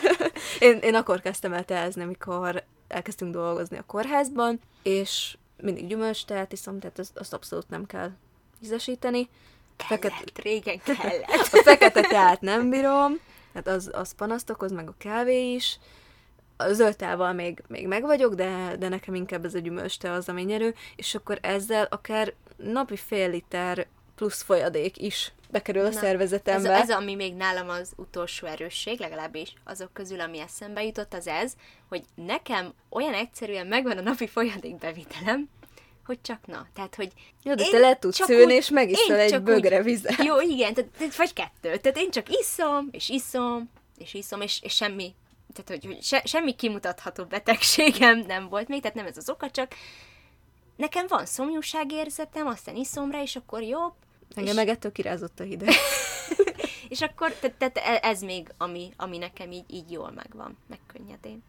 Speaker 1: én, én akkor kezdtem el teázni, amikor elkezdtünk dolgozni a kórházban, és mindig gyümölcs teát iszom, tehát azt, azt abszolút nem kell ízesíteni. Fekete,
Speaker 2: Kellett, régen kellett.
Speaker 1: a fekete teát nem bírom, hát az, az panaszt okoz, meg a kávé is. A zöld teával még, még meg vagyok, de, de nekem inkább ez a gyümölcs te az, ami nyerő, és akkor ezzel akár napi fél liter plusz folyadék is bekerül a
Speaker 2: Na,
Speaker 1: szervezetembe.
Speaker 2: Ez, ez, ami még nálam az utolsó erősség, legalábbis azok közül, ami eszembe jutott, az ez, hogy nekem olyan egyszerűen megvan a napi folyadékbevitelem, hogy csak na. Tehát, hogy
Speaker 1: Jó, de te le tudsz
Speaker 2: csak
Speaker 1: ülni,
Speaker 2: úgy-
Speaker 1: és megiszol egy bögre
Speaker 2: úgy-
Speaker 1: vizet.
Speaker 2: Jó, igen, tehát, vagy kettő. Tehát én csak iszom, és iszom, és iszom, és, és semmi, tehát hogy, hogy se, semmi kimutatható betegségem nem volt még, tehát nem ez az oka, csak nekem van szomjúságérzetem, aztán iszom rá, és akkor jobb,
Speaker 1: Engem
Speaker 2: és-
Speaker 1: meg ettől kirázott a hideg.
Speaker 2: és akkor, tehát, tehát e- ez még, ami, ami nekem így, így jól megvan, meg könnyedén.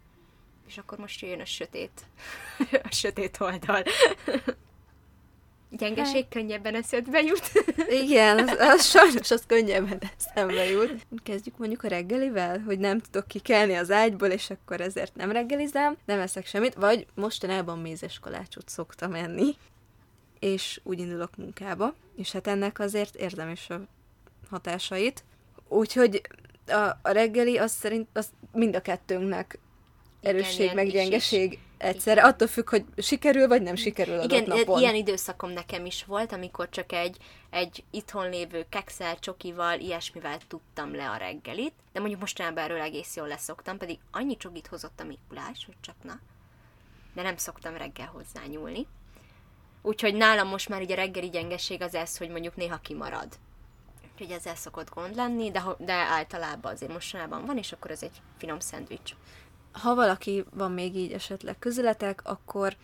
Speaker 2: És akkor most jöjjön a sötét, a sötét oldal. Gyengeség könnyebben eszedbe jut.
Speaker 1: Igen, az, az sajnos az könnyebben eszembe jut. Kezdjük mondjuk a reggelivel, hogy nem tudok kikelni az ágyból, és akkor ezért nem reggelizem, nem eszek semmit, vagy mostanában mézes kalácsot szoktam enni, és úgy indulok munkába, és hát ennek azért érzem is a hatásait. Úgyhogy a, a reggeli az szerint az mind a kettőnknek erősség,
Speaker 2: ilyen
Speaker 1: meg
Speaker 2: is.
Speaker 1: gyengeség egyszerre, attól függ, hogy sikerül, vagy nem sikerül adott
Speaker 2: Igen,
Speaker 1: napon.
Speaker 2: ilyen időszakom nekem is volt, amikor csak egy, egy itthon lévő kekszel, csokival, ilyesmivel tudtam le a reggelit, de mondjuk mostanában erről egész jól leszoktam, pedig annyi csokit hozott a Mikulás, hogy csak na. De nem szoktam reggel hozzányúlni. Úgyhogy nálam most már így a reggeli gyengeség az ez, hogy mondjuk néha kimarad. Úgyhogy ezzel szokott gond lenni, de, de általában azért mostanában van, és akkor ez egy finom szendvics.
Speaker 1: ha valaki van még így esetleg közületek, akkor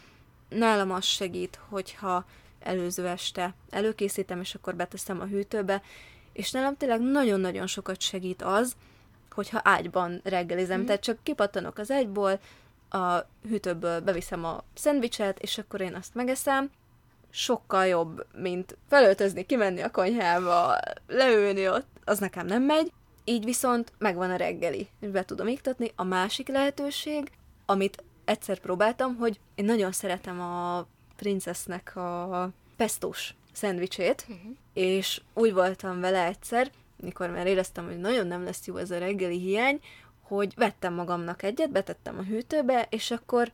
Speaker 1: nálam az segít, hogyha előző este előkészítem, és akkor beteszem a hűtőbe, és nálam tényleg nagyon-nagyon sokat segít az, hogyha ágyban reggelizem, mm. tehát csak kipattanok az ágyból, a hűtőből beviszem a szendvicset, és akkor én azt megeszem, sokkal jobb, mint felöltözni, kimenni a konyhába, leülni ott, az nekem nem megy. Így viszont megvan a reggeli, és be tudom iktatni. A másik lehetőség, amit egyszer próbáltam, hogy én nagyon szeretem a princesznek a pestós szendvicsét, uh-huh. és úgy voltam vele egyszer, mikor már éreztem, hogy nagyon nem lesz jó ez a reggeli hiány, hogy vettem magamnak egyet, betettem a hűtőbe, és akkor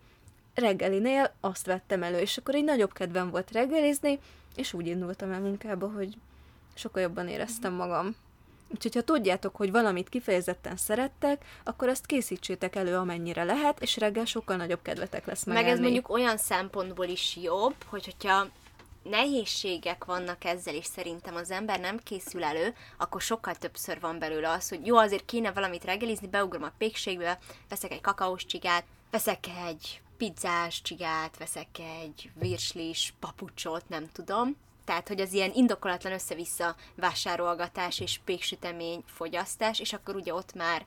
Speaker 1: reggelinél azt vettem elő, és akkor egy nagyobb kedvem volt reggelizni, és úgy indultam el munkába, hogy sokkal jobban éreztem magam. Úgyhogy ha tudjátok, hogy valamit kifejezetten szerettek, akkor azt készítsétek elő amennyire lehet, és reggel sokkal nagyobb kedvetek lesz megenni.
Speaker 2: Meg ez mondjuk olyan szempontból is jobb, hogy hogyha nehézségek vannak ezzel, és szerintem az ember nem készül elő, akkor sokkal többször van belőle az, hogy jó, azért kéne valamit reggelizni, beugrom a pékségbe, veszek egy kakaós csigát, veszek egy pizzás csigát, veszek egy virslis papucsot, nem tudom. Tehát, hogy az ilyen indokolatlan össze-vissza vásárolgatás és péksütemény fogyasztás, és akkor ugye ott már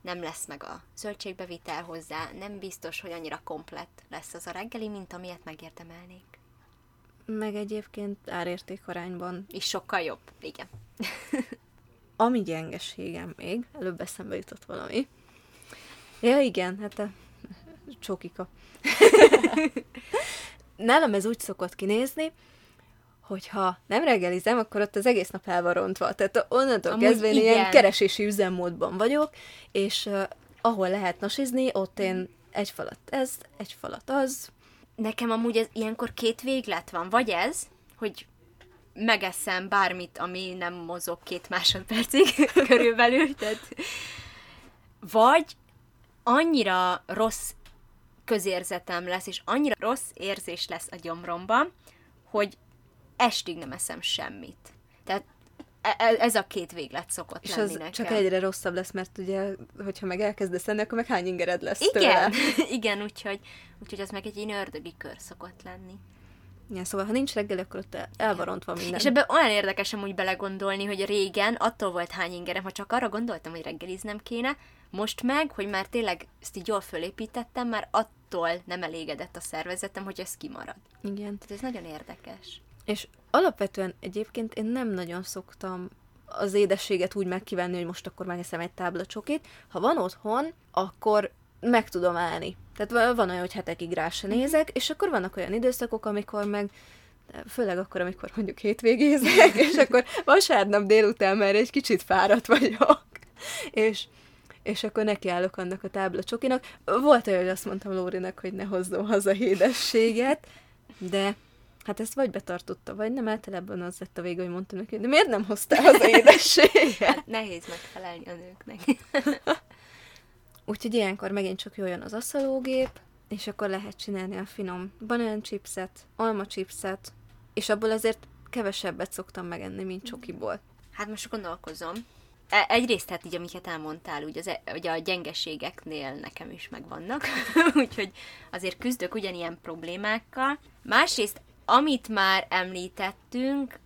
Speaker 2: nem lesz meg a zöldségbevitel hozzá, nem biztos, hogy annyira komplett lesz az a reggeli, mint amilyet megérdemelnék.
Speaker 1: Meg egyébként árérték arányban.
Speaker 2: És sokkal jobb, igen.
Speaker 1: Ami gyengeségem még, előbb eszembe jutott valami. Ja, igen, hát a csokika. Nálam ez úgy szokott kinézni, hogyha nem reggelizem, akkor ott az egész nap el van rontva. Tehát onnantól Amúgy kezdve én igen. ilyen keresési üzemmódban vagyok, és uh, ahol lehet nasizni, ott én egy falat ez, egy falat az.
Speaker 2: Nekem amúgy ez, ilyenkor két véglet van. Vagy ez, hogy megeszem bármit, ami nem mozog két másodpercig körülbelül, tehát vagy annyira rossz közérzetem lesz, és annyira rossz érzés lesz a gyomromban, hogy estig nem eszem semmit. Tehát e, e, ez a két véglet szokott
Speaker 1: és
Speaker 2: lenni
Speaker 1: az
Speaker 2: nekem.
Speaker 1: csak egyre rosszabb lesz, mert ugye, hogyha meg elkezdesz enni, akkor meg hány ingered lesz
Speaker 2: Igen,
Speaker 1: tőle.
Speaker 2: igen, úgyhogy, úgyhogy az meg egy ilyen ördögi kör szokott lenni.
Speaker 1: Igen, szóval ha nincs reggel, akkor ott elvarontva minden.
Speaker 2: És ebben olyan érdekes amúgy belegondolni, hogy régen attól volt hány ingerem, ha csak arra gondoltam, hogy reggeliznem kéne, most meg, hogy már tényleg ezt így jól fölépítettem, már attól nem elégedett a szervezetem, hogy ez kimarad.
Speaker 1: Igen.
Speaker 2: Tehát ez nagyon érdekes.
Speaker 1: És alapvetően egyébként én nem nagyon szoktam az édességet úgy megkívánni, hogy most akkor megeszem egy tábla csokit. Ha van otthon, akkor meg tudom állni. Tehát van olyan, hogy hetekig rá se nézek, és akkor vannak olyan időszakok, amikor meg főleg akkor, amikor mondjuk hétvégézek, és akkor vasárnap délután már egy kicsit fáradt vagyok. És, és akkor nekiállok annak a tábla csokinak. Volt olyan, hogy azt mondtam Lórinak, hogy ne hozzon haza édességet, de Hát ezt vagy betartotta, vagy nem, általában az lett a vége, hogy mondtam neki, de miért nem hoztál az édességet?
Speaker 2: Hát nehéz megfelelni a nőknek.
Speaker 1: Úgyhogy ilyenkor megint csak jöjjön az aszalógép, és akkor lehet csinálni a finom banánchipset, almacsipset, és abból azért kevesebbet szoktam megenni, mint csokiból.
Speaker 2: Hát most gondolkozom. E, egyrészt hát így, amiket elmondtál, úgy az, e, ugye a gyengeségeknél nekem is megvannak, úgyhogy azért küzdök ugyanilyen problémákkal. Másrészt amit már említettünk,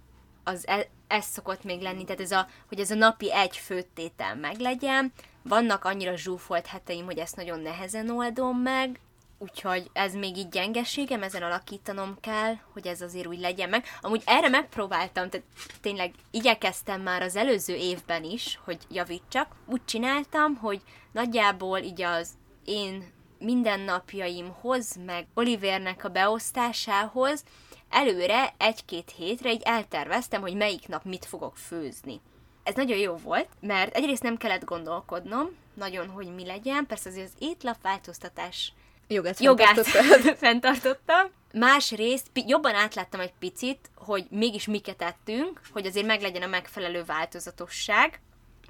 Speaker 2: az e, ez szokott még lenni, tehát ez a, hogy ez a napi egy főtétel meglegyen. Vannak annyira zsúfolt heteim, hogy ezt nagyon nehezen oldom meg, úgyhogy ez még így gyengeségem, ezen alakítanom kell, hogy ez azért úgy legyen meg. Amúgy erre megpróbáltam, tehát tényleg igyekeztem már az előző évben is, hogy javítsak. Úgy csináltam, hogy nagyjából így az én mindennapjaimhoz, meg Olivernek a beosztásához előre egy-két hétre így elterveztem, hogy melyik nap mit fogok főzni. Ez nagyon jó volt, mert egyrészt nem kellett gondolkodnom nagyon, hogy mi legyen, persze azért az étlapváltoztatás
Speaker 1: jogát,
Speaker 2: jogát fenntartottam. Másrészt jobban átláttam egy picit, hogy mégis miket ettünk, hogy azért meglegyen a megfelelő változatosság.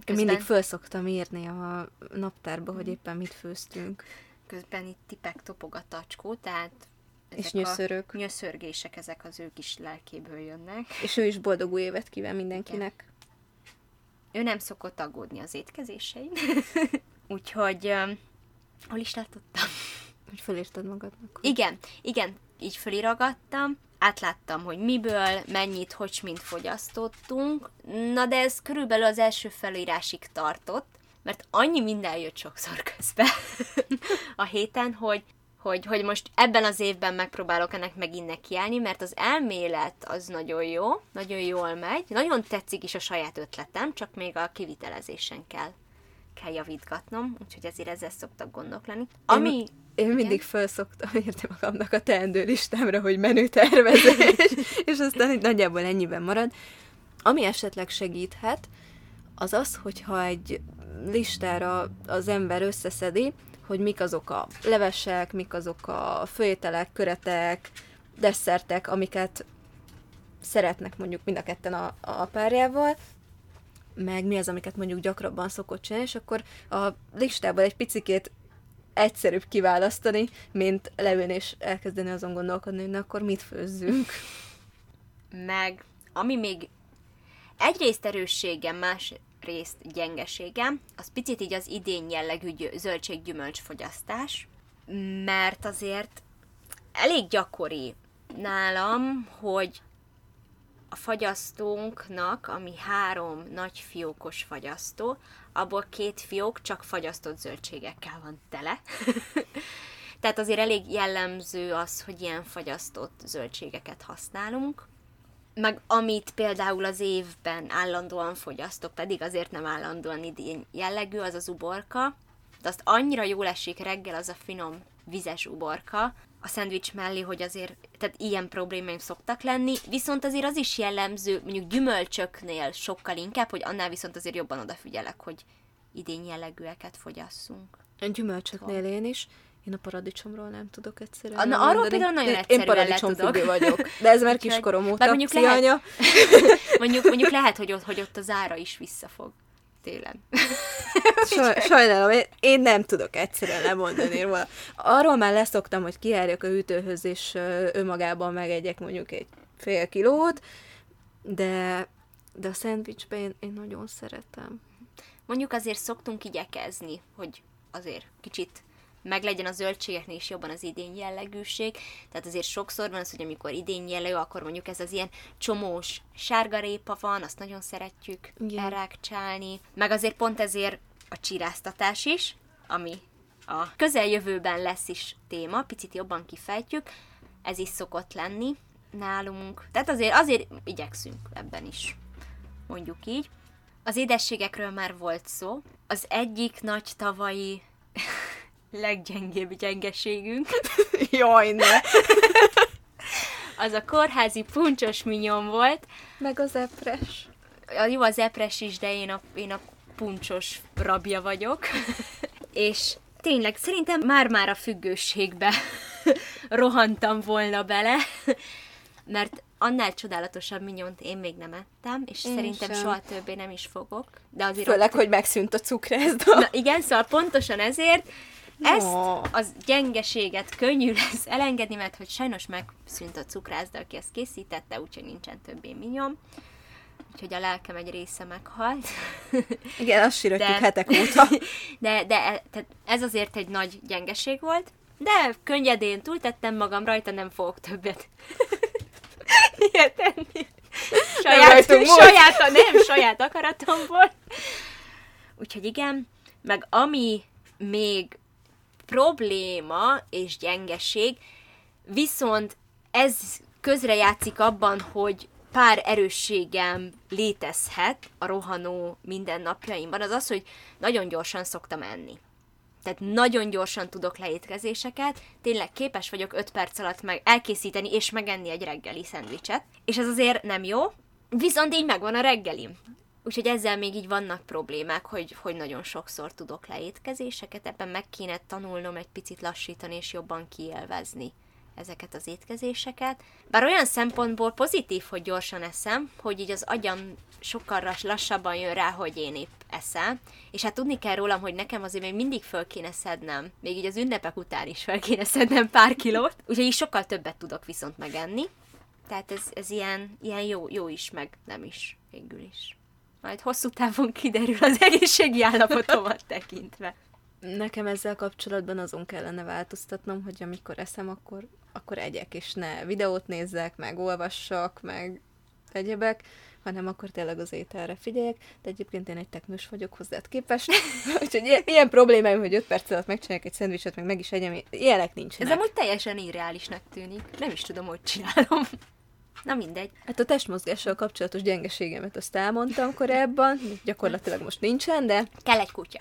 Speaker 1: Közben... Mindig föl szoktam írni a naptárba, hogy éppen mit főztünk.
Speaker 2: Közben itt tipek topog a tacskó, tehát
Speaker 1: és nyöszörök.
Speaker 2: A nyöszörgések, ezek az ő kis lelkéből jönnek.
Speaker 1: És ő is boldog új évet kíván mindenkinek.
Speaker 2: Ő nem szokott aggódni az étkezésein. Úgyhogy, um, hol is tartottam?
Speaker 1: Hogy fölírtad magadnak.
Speaker 2: Igen, igen, így föliragattam, átláttam, hogy miből, mennyit, hogy mint fogyasztottunk, na de ez körülbelül az első felírásig tartott, mert annyi minden jött sokszor közbe a héten, hogy hogy, hogy most ebben az évben megpróbálok ennek megint nekiállni, mert az elmélet az nagyon jó, nagyon jól megy, nagyon tetszik is a saját ötletem, csak még a kivitelezésen kell, kell javítgatnom, úgyhogy ezért ezzel szoktak gondok lenni. Ami...
Speaker 1: Én, én mindig felszoktam írni magamnak a teendő listámra, hogy menütervezés, és aztán nagyjából ennyiben marad. Ami esetleg segíthet, az az, hogyha egy listára az ember összeszedi, hogy mik azok a levesek, mik azok a főételek, köretek, desszertek, amiket szeretnek mondjuk mind a ketten a, a párjával, meg mi az, amiket mondjuk gyakrabban szokott csinálni, és akkor a listából egy picikét egyszerűbb kiválasztani, mint leülni és elkezdeni azon gondolkodni, hogy na akkor mit főzzünk.
Speaker 2: Meg, ami még egyrészt erősségem, másrészt gyengeségem, az picit így az idén jellegű gy- zöldséggyümölcs fogyasztás, mert azért elég gyakori nálam, hogy a fagyasztónknak, ami három nagy fiókos fagyasztó, abból két fiók csak fagyasztott zöldségekkel van tele. Tehát azért elég jellemző az, hogy ilyen fagyasztott zöldségeket használunk. Meg amit például az évben állandóan fogyasztok, pedig azért nem állandóan idén jellegű, az az uborka. De azt annyira jól esik reggel az a finom vizes uborka, a szendvics mellé, hogy azért, tehát ilyen problémáim szoktak lenni, viszont azért az is jellemző, mondjuk gyümölcsöknél sokkal inkább, hogy annál viszont azért jobban odafigyelek, hogy idén jellegűeket fogyasszunk.
Speaker 1: Gyümölcsöknél én is. Én a paradicsomról nem tudok egyszerűen.
Speaker 2: Na, arról például nagyon egyszerűen
Speaker 1: Én paradicsom
Speaker 2: le tudok.
Speaker 1: függő vagyok. De ez már kiskorom óta
Speaker 2: mondjuk lehet-
Speaker 1: pszichanya.
Speaker 2: Mondjuk, mondjuk lehet, hogy ott, hogy ott az ára is visszafog télen.
Speaker 1: Saj, sajnálom, én, én nem tudok egyszerűen lemondani róla. Arról már leszoktam, hogy kijárjak a hűtőhöz, és önmagában megegyek mondjuk egy fél kilót, de, de a szendvicsben én, én nagyon szeretem.
Speaker 2: Mondjuk azért szoktunk igyekezni, hogy azért kicsit meglegyen a zöldségeknél is jobban az idény jellegűség. Tehát azért sokszor van az, hogy amikor idény jellegű, akkor mondjuk ez az ilyen csomós sárgarépa van, azt nagyon szeretjük
Speaker 1: Igen.
Speaker 2: elrákcsálni. Meg azért pont ezért a csiráztatás is, ami a közeljövőben lesz is téma, picit jobban kifejtjük, ez is szokott lenni nálunk. Tehát azért, azért igyekszünk ebben is, mondjuk így. Az édességekről már volt szó. Az egyik nagy tavalyi leggyengébb gyengeségünk,
Speaker 1: Jaj, ne!
Speaker 2: az a kórházi puncsos minyon volt.
Speaker 1: Meg az epres.
Speaker 2: A jó az epres is, de én a, én a puncsos rabja vagyok. És tényleg szerintem már-már a függőségbe rohantam volna bele, mert annál csodálatosabb minyont én még nem ettem, és
Speaker 1: Én
Speaker 2: szerintem
Speaker 1: sem.
Speaker 2: soha többé nem is fogok. De azért
Speaker 1: Főleg, hogy megszűnt a cukrászda.
Speaker 2: Na igen, szóval pontosan ezért ezt az gyengeséget könnyű lesz elengedni, mert hogy sajnos megszűnt a cukrászda, aki ezt készítette, úgyhogy nincsen többé minyom. Úgyhogy a lelkem egy része meghalt.
Speaker 1: Igen, azt síratjuk
Speaker 2: De-
Speaker 1: hetek óta.
Speaker 2: De, de e- tehát ez azért egy nagy gyengeség volt, de könnyedén túltettem magam rajta, nem fogok többet ilyet tenni. Saját,
Speaker 1: múlt.
Speaker 2: saját, nem, saját akaratomból. Úgyhogy igen, meg ami még probléma és gyengeség, viszont ez közrejátszik abban, hogy pár erősségem létezhet a rohanó mindennapjaimban, az az, hogy nagyon gyorsan szoktam enni. Tehát nagyon gyorsan tudok leétkezéseket, tényleg képes vagyok 5 perc alatt meg elkészíteni és megenni egy reggeli szendvicset, és ez azért nem jó, viszont így megvan a reggelim. Úgyhogy ezzel még így vannak problémák, hogy, hogy nagyon sokszor tudok leétkezéseket, ebben meg kéne tanulnom egy picit lassítani és jobban kiélvezni ezeket az étkezéseket. Bár olyan szempontból pozitív, hogy gyorsan eszem, hogy így az agyam sokkal lass- lassabban jön rá, hogy én épp eszem, és hát tudni kell rólam, hogy nekem azért még mindig föl kéne szednem, még így az ünnepek után is fel kéne szednem pár kilót, úgyhogy így sokkal többet tudok viszont megenni. Tehát ez, ez ilyen, ilyen jó, jó is, meg nem is, végül is. Majd hosszú távon kiderül az egészségi állapotomat tekintve.
Speaker 1: Nekem ezzel kapcsolatban azon kellene változtatnom, hogy amikor eszem, akkor, akkor egyek, és ne videót nézzek, meg olvassak, meg egyebek, hanem akkor tényleg az ételre figyeljek, de egyébként én egy teknős vagyok hozzád képest, úgyhogy ilyen, ilyen problémáim, hogy 5 perc alatt megcsinálják egy szendvicset, meg meg is egyem, ilyenek
Speaker 2: Ez
Speaker 1: nincsenek.
Speaker 2: amúgy teljesen irreálisnak tűnik. Nem is tudom, hogy csinálom. Na mindegy.
Speaker 1: Hát a testmozgással kapcsolatos gyengeségemet azt elmondtam korábban, gyakorlatilag most nincsen, de
Speaker 2: Kell egy kutya.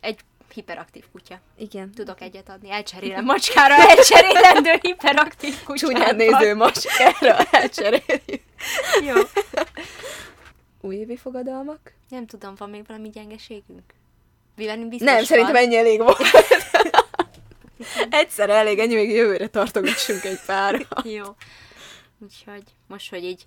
Speaker 2: Egy hiperaktív kutya.
Speaker 1: igen.
Speaker 2: Tudok egyet adni. Elcserélem macskára elcserélendő hiperaktív kutyát.
Speaker 1: Csúnyán néző macskára elcseréljük.
Speaker 2: Jó.
Speaker 1: Újévi fogadalmak?
Speaker 2: Nem tudom, van még valami gyengeségünk? Velünk biztos
Speaker 1: Nem, szerintem
Speaker 2: van.
Speaker 1: ennyi elég volt. Egyszer elég, ennyi még jövőre tartogassunk egy pár.
Speaker 2: Jó. Úgyhogy most, hogy így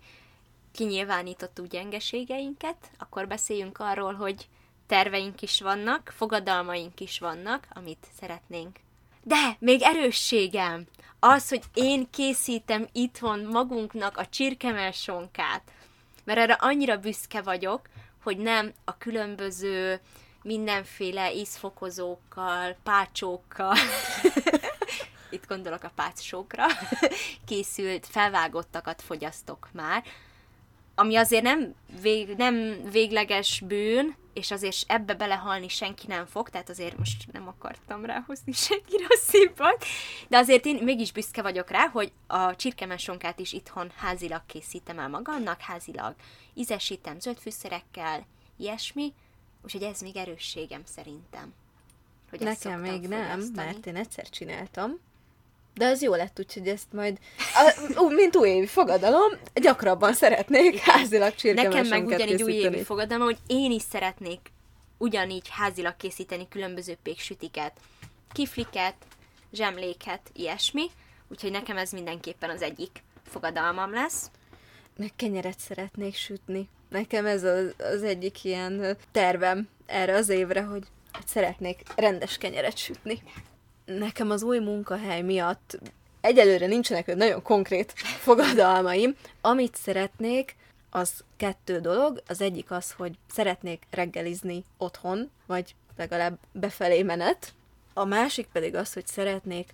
Speaker 2: kinyilvánítottuk gyengeségeinket, akkor beszéljünk arról, hogy terveink is vannak, fogadalmaink is vannak, amit szeretnénk. De még erősségem! Az, hogy én készítem itthon magunknak a csirkemelsonkát. Mert erre annyira büszke vagyok, hogy nem a különböző mindenféle ízfokozókkal, pácsókkal, itt gondolok a pácsókra, készült felvágottakat fogyasztok már, ami azért nem, vég, nem végleges bűn, és azért ebbe belehalni senki nem fog, tehát azért most nem akartam ráhozni senki rosszibbat, de azért én mégis büszke vagyok rá, hogy a csirkemesonkát is itthon házilag készítem el magamnak, házilag ízesítem zöldfűszerekkel, ilyesmi, úgyhogy ez még erősségem szerintem.
Speaker 1: Hogy Nekem még nem, mert én egyszer csináltam, de az jó lett, úgyhogy ezt majd, a, mint újévi fogadalom, gyakrabban szeretnék házilag
Speaker 2: csirkemesonkat Nekem meg ugyanígy újévi fogadalom, hogy én is szeretnék ugyanígy házilag készíteni különböző péksütiket, kifliket, zsemléket, ilyesmi, úgyhogy nekem ez mindenképpen az egyik fogadalmam lesz.
Speaker 1: Meg kenyeret szeretnék sütni. Nekem ez az, az egyik ilyen tervem erre az évre, hogy szeretnék rendes kenyeret sütni nekem az új munkahely miatt egyelőre nincsenek nagyon konkrét fogadalmaim. Amit szeretnék, az kettő dolog. Az egyik az, hogy szeretnék reggelizni otthon, vagy legalább befelé menet. A másik pedig az, hogy szeretnék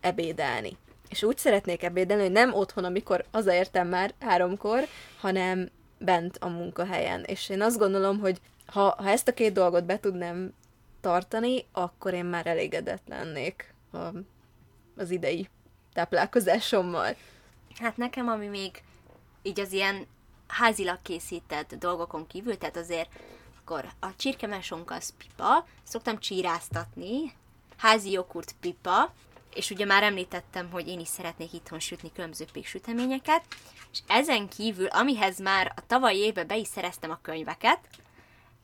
Speaker 1: ebédelni. És úgy szeretnék ebédelni, hogy nem otthon, amikor hazaértem már háromkor, hanem bent a munkahelyen. És én azt gondolom, hogy ha, ha ezt a két dolgot be tudnám tartani, akkor én már elégedett lennék a, az idei táplálkozásommal.
Speaker 2: Hát nekem, ami még így az ilyen házilag készített dolgokon kívül, tehát azért akkor a csirkemesonk az pipa, szoktam csíráztatni, házi jogurt pipa, és ugye már említettem, hogy én is szeretnék itthon sütni különböző péksüteményeket, és ezen kívül, amihez már a tavalyi évben be is szereztem a könyveket,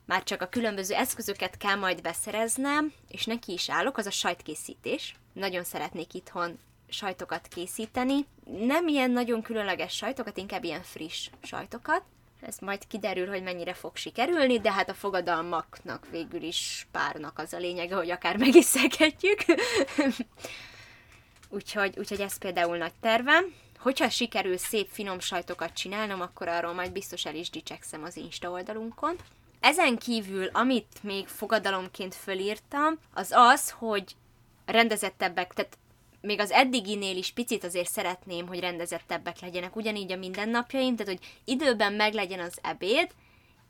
Speaker 2: már csak a különböző eszközöket kell majd beszereznem, és neki is állok, az a sajtkészítés. Nagyon szeretnék itthon sajtokat készíteni. Nem ilyen nagyon különleges sajtokat, inkább ilyen friss sajtokat. Ez majd kiderül, hogy mennyire fog sikerülni, de hát a fogadalmaknak végül is párnak az a lényege, hogy akár meg is szeketjük. úgyhogy, úgyhogy ez például nagy tervem. Hogyha sikerül szép finom sajtokat csinálnom, akkor arról majd biztos el is dicsekszem az Insta oldalunkon. Ezen kívül, amit még fogadalomként fölírtam, az az, hogy rendezettebbek, tehát még az eddiginél is picit azért szeretném, hogy rendezettebbek legyenek, ugyanígy a mindennapjaim, tehát hogy időben meglegyen az ebéd,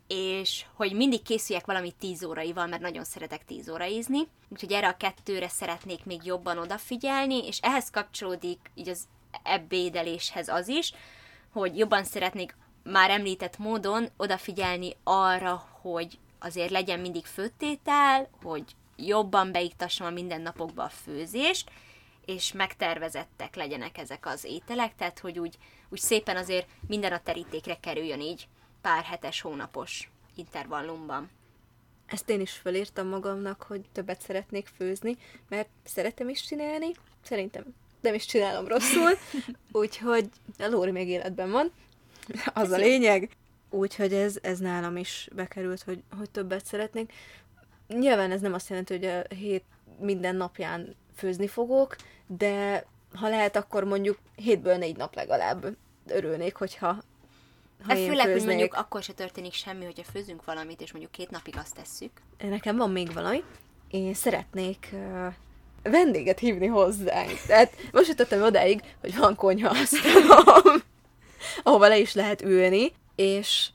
Speaker 2: és hogy mindig készüljek valami 10 óraival, mert nagyon szeretek 10 óraízni, úgyhogy erre a kettőre szeretnék még jobban odafigyelni, és ehhez kapcsolódik így az ebédeléshez az is, hogy jobban szeretnék már említett módon odafigyelni arra, hogy azért legyen mindig főtétel, hogy jobban beiktassam a mindennapokba a főzést, és megtervezettek legyenek ezek az ételek, tehát hogy úgy, úgy szépen azért minden a terítékre kerüljön így pár hetes, hónapos intervallumban.
Speaker 1: Ezt én is felírtam magamnak, hogy többet szeretnék főzni, mert szeretem is csinálni, szerintem nem is csinálom rosszul, úgyhogy a Lóri még életben van, az Ez a lényeg. Úgyhogy ez, ez nálam is bekerült, hogy, hogy többet szeretnék. Nyilván ez nem azt jelenti, hogy a hét minden napján főzni fogok, de ha lehet, akkor mondjuk hétből négy nap legalább örülnék, hogyha
Speaker 2: ha de főleg, hogy mondjuk akkor se történik semmi, hogyha főzünk valamit, és mondjuk két napig azt tesszük.
Speaker 1: Nekem van még valami. Én szeretnék uh, vendéget hívni hozzánk. Tehát most jutottam odáig, hogy van konyha asztalom, ahova le is lehet ülni, és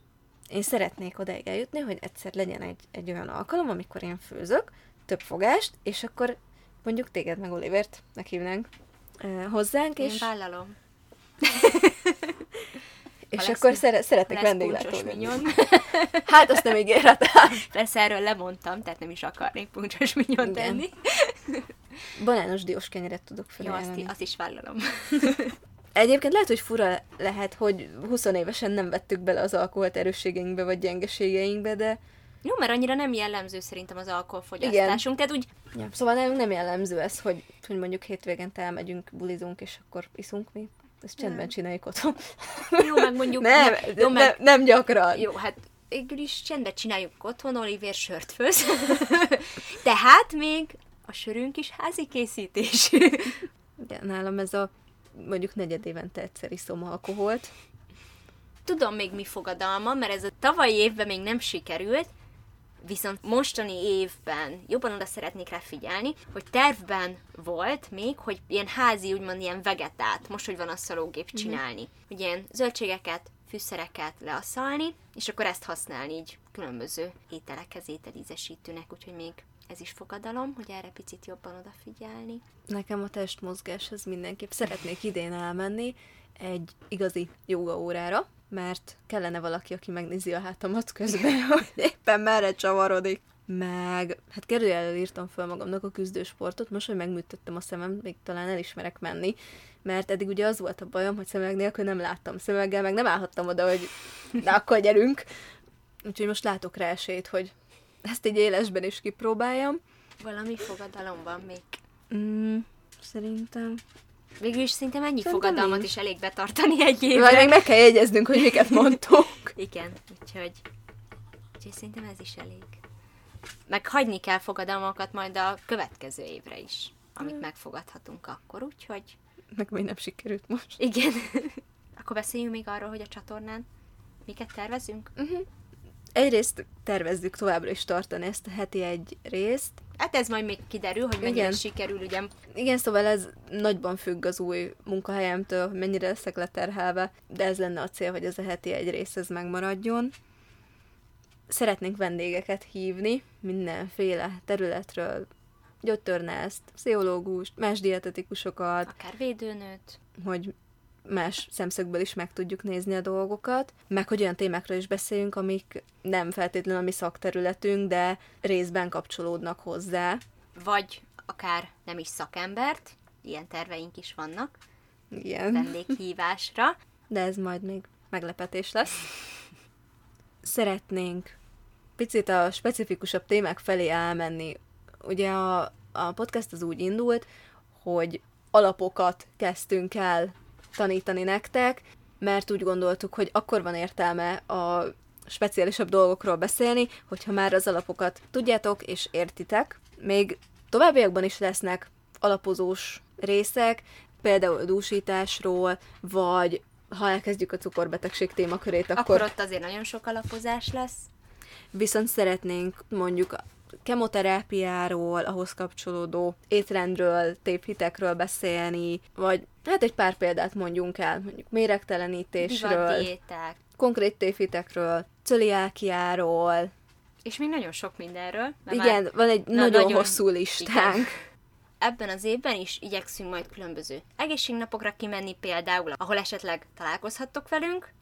Speaker 1: én szeretnék odaig eljutni, hogy egyszer legyen egy, egy olyan alkalom, amikor én főzök, több fogást, és akkor mondjuk téged meg Olivert meghívnánk uh, hozzánk,
Speaker 2: én és... vállalom.
Speaker 1: és ha akkor szere- szeretnék vendéglátóni. hát azt nem ígérhetem.
Speaker 2: Persze erről lemondtam, tehát nem is akarnék puncsos minyon tenni.
Speaker 1: Banános diós kenyeret tudok felajánlani.
Speaker 2: Jó, azt, azt is vállalom.
Speaker 1: Egyébként lehet, hogy fura lehet, hogy 20 évesen nem vettük bele az alkoholt erősségeinkbe vagy gyengeségeinkbe, de
Speaker 2: Jó, mert annyira nem jellemző szerintem az alkoholfogyasztásunk, tehát úgy
Speaker 1: Ja, szóval nem, nem jellemző ez, hogy, hogy mondjuk hétvégente elmegyünk, bulizunk, és akkor iszunk mi. Ezt csendben csináljuk otthon.
Speaker 2: jó, meg mondjuk...
Speaker 1: Nem,
Speaker 2: jó,
Speaker 1: nem,
Speaker 2: meg,
Speaker 1: nem gyakran.
Speaker 2: jó, hát végül is csendben csináljuk otthon, Oliver sört főz. Tehát még a sörünk is házi készítés.
Speaker 1: De nálam ez a mondjuk negyed évente egyszer iszom alkoholt.
Speaker 2: Tudom még mi fogadalma, mert ez a tavalyi évben még nem sikerült, viszont mostani évben jobban oda szeretnék rá figyelni, hogy tervben volt még, hogy ilyen házi, úgymond ilyen vegetát, most, hogy van a szalógép csinálni. Mm-hmm. Hogy ilyen zöldségeket, fűszereket leasszalni, és akkor ezt használni így különböző ételekhez, ételízesítőnek, úgyhogy még ez is fogadalom, hogy erre picit jobban odafigyelni.
Speaker 1: Nekem a testmozgáshoz mindenképp szeretnék idén elmenni egy igazi joga órára, mert kellene valaki, aki megnézi a hátamat közben, hogy éppen merre csavarodik. Meg, hát kérdőjelől írtam fel magamnak a küzdősportot, most, hogy megműtöttem a szemem, még talán elismerek menni, mert eddig ugye az volt a bajom, hogy szemüveg nélkül nem láttam szemüveggel, meg nem állhattam oda, hogy de akkor gyerünk. Úgyhogy most látok rá esélyt, hogy ezt így élesben is kipróbáljam.
Speaker 2: Valami fogadalom van még.
Speaker 1: Mm, szerintem.
Speaker 2: Végül is szinte mennyi
Speaker 1: Szerintem
Speaker 2: fogadalmat
Speaker 1: nincs.
Speaker 2: is elég betartani egy
Speaker 1: Vagy
Speaker 2: évre.
Speaker 1: még meg kell jegyeznünk, hogy miket mondtunk.
Speaker 2: Igen, úgyhogy, úgyhogy szerintem ez is elég. Meg hagyni kell fogadalmakat majd a következő évre is, amit megfogadhatunk akkor, úgyhogy
Speaker 1: Meg még nem sikerült most.
Speaker 2: igen. akkor beszéljünk még arról, hogy a csatornán miket tervezünk.
Speaker 1: Egyrészt tervezzük továbbra is tartani ezt a heti egy részt.
Speaker 2: Hát ez majd még kiderül, hogy mennyire
Speaker 1: Igen.
Speaker 2: sikerül, ugye
Speaker 1: Igen, szóval ez nagyban függ az új munkahelyemtől, hogy mennyire leszek leterhelve, de ez lenne a cél, hogy ez a heti egy rész ez megmaradjon. Szeretnénk vendégeket hívni mindenféle területről, gyógytornászt, pszichológust, más dietetikusokat,
Speaker 2: akár védőnőt,
Speaker 1: hogy más szemszögből is meg tudjuk nézni a dolgokat, meg hogy olyan témákról is beszéljünk, amik nem feltétlenül a mi szakterületünk, de részben kapcsolódnak hozzá.
Speaker 2: vagy akár nem is szakembert, ilyen terveink is vannak
Speaker 1: Igen.
Speaker 2: vendéghívásra.
Speaker 1: De ez majd még meglepetés lesz. Szeretnénk picit a specifikusabb témák felé elmenni. Ugye a, a podcast az úgy indult, hogy alapokat kezdtünk el tanítani nektek, mert úgy gondoltuk, hogy akkor van értelme a speciálisabb dolgokról beszélni, hogyha már az alapokat tudjátok és értitek. Még továbbiakban is lesznek alapozós részek, például dúsításról, vagy ha elkezdjük a cukorbetegség témakörét, akkor,
Speaker 2: Akkor ott azért nagyon sok alapozás lesz.
Speaker 1: viszont szeretnénk mondjuk kemoterápiáról, ahhoz kapcsolódó étrendről, téphitekről beszélni, vagy hát egy pár példát mondjunk el, mondjuk méregtelenítésről,
Speaker 2: Divatdiéták,
Speaker 1: konkrét tévhitekről, cöliákiáról.
Speaker 2: és még nagyon sok mindenről.
Speaker 1: Igen, van egy
Speaker 2: Na,
Speaker 1: nagyon,
Speaker 2: nagyon-
Speaker 1: hosszú listánk.
Speaker 2: Ebben az évben is igyekszünk majd különböző egészségnapokra kimenni például, ahol esetleg találkozhattok velünk,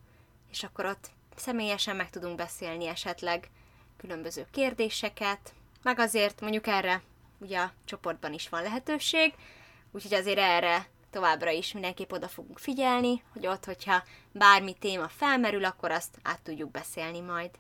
Speaker 2: és akkor ott személyesen meg tudunk beszélni esetleg különböző kérdéseket, meg azért mondjuk erre ugye a csoportban is van lehetőség, úgyhogy azért erre továbbra is mindenképp oda fogunk figyelni, hogy ott, hogyha bármi téma felmerül, akkor azt át tudjuk beszélni majd.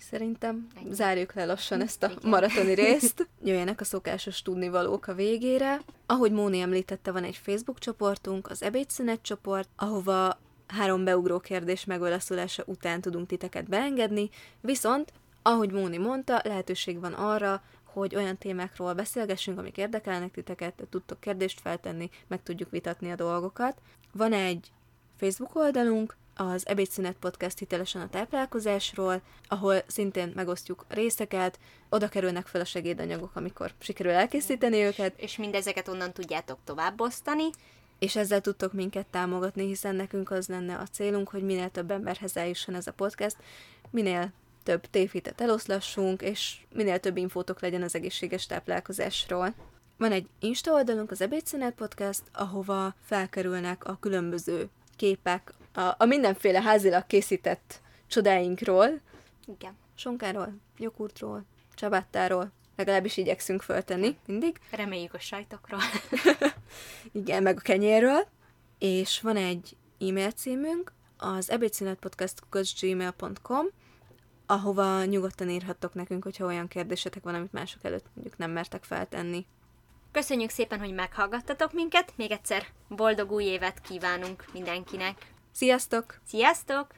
Speaker 1: Szerintem
Speaker 2: Ennyi.
Speaker 1: zárjuk le lassan ezt a
Speaker 2: Igen.
Speaker 1: maratoni részt. Jöjjenek a szokásos tudnivalók a végére. Ahogy Móni említette, van egy Facebook csoportunk, az ebédszünet csoport, ahova három beugró kérdés megválaszolása után tudunk titeket beengedni, viszont, ahogy Móni mondta, lehetőség van arra, hogy olyan témákról beszélgessünk, amik érdekelnek titeket, tudtok kérdést feltenni, meg tudjuk vitatni a dolgokat. Van egy Facebook oldalunk, az Ebédszünet Podcast hitelesen a táplálkozásról, ahol szintén megosztjuk részeket, oda kerülnek fel a segédanyagok, amikor sikerül elkészíteni őket,
Speaker 2: És mindezeket onnan tudjátok továbbosztani,
Speaker 1: és ezzel tudtok minket támogatni, hiszen nekünk az lenne a célunk, hogy minél több emberhez eljusson ez a podcast, minél több tévhitet eloszlassunk, és minél több infótok legyen az egészséges táplálkozásról. Van egy Insta oldalunk, az Ebédszünet Podcast, ahova felkerülnek a különböző képek, a, a mindenféle házilag készített csodáinkról,
Speaker 2: igen,
Speaker 1: sonkáról, joghurtról, csabáttáról, legalábbis igyekszünk föltenni mindig.
Speaker 2: reméljük a sajtokról.
Speaker 1: Igen, meg a kenyérről. És van egy e-mail címünk, az ebédszünetpodcast.gmail.com, ahova nyugodtan írhattok nekünk, hogyha olyan kérdésetek van, amit mások előtt mondjuk nem mertek feltenni.
Speaker 2: Köszönjük szépen, hogy meghallgattatok minket. Még egyszer boldog új évet kívánunk mindenkinek.
Speaker 1: Sziasztok!
Speaker 2: Sziasztok!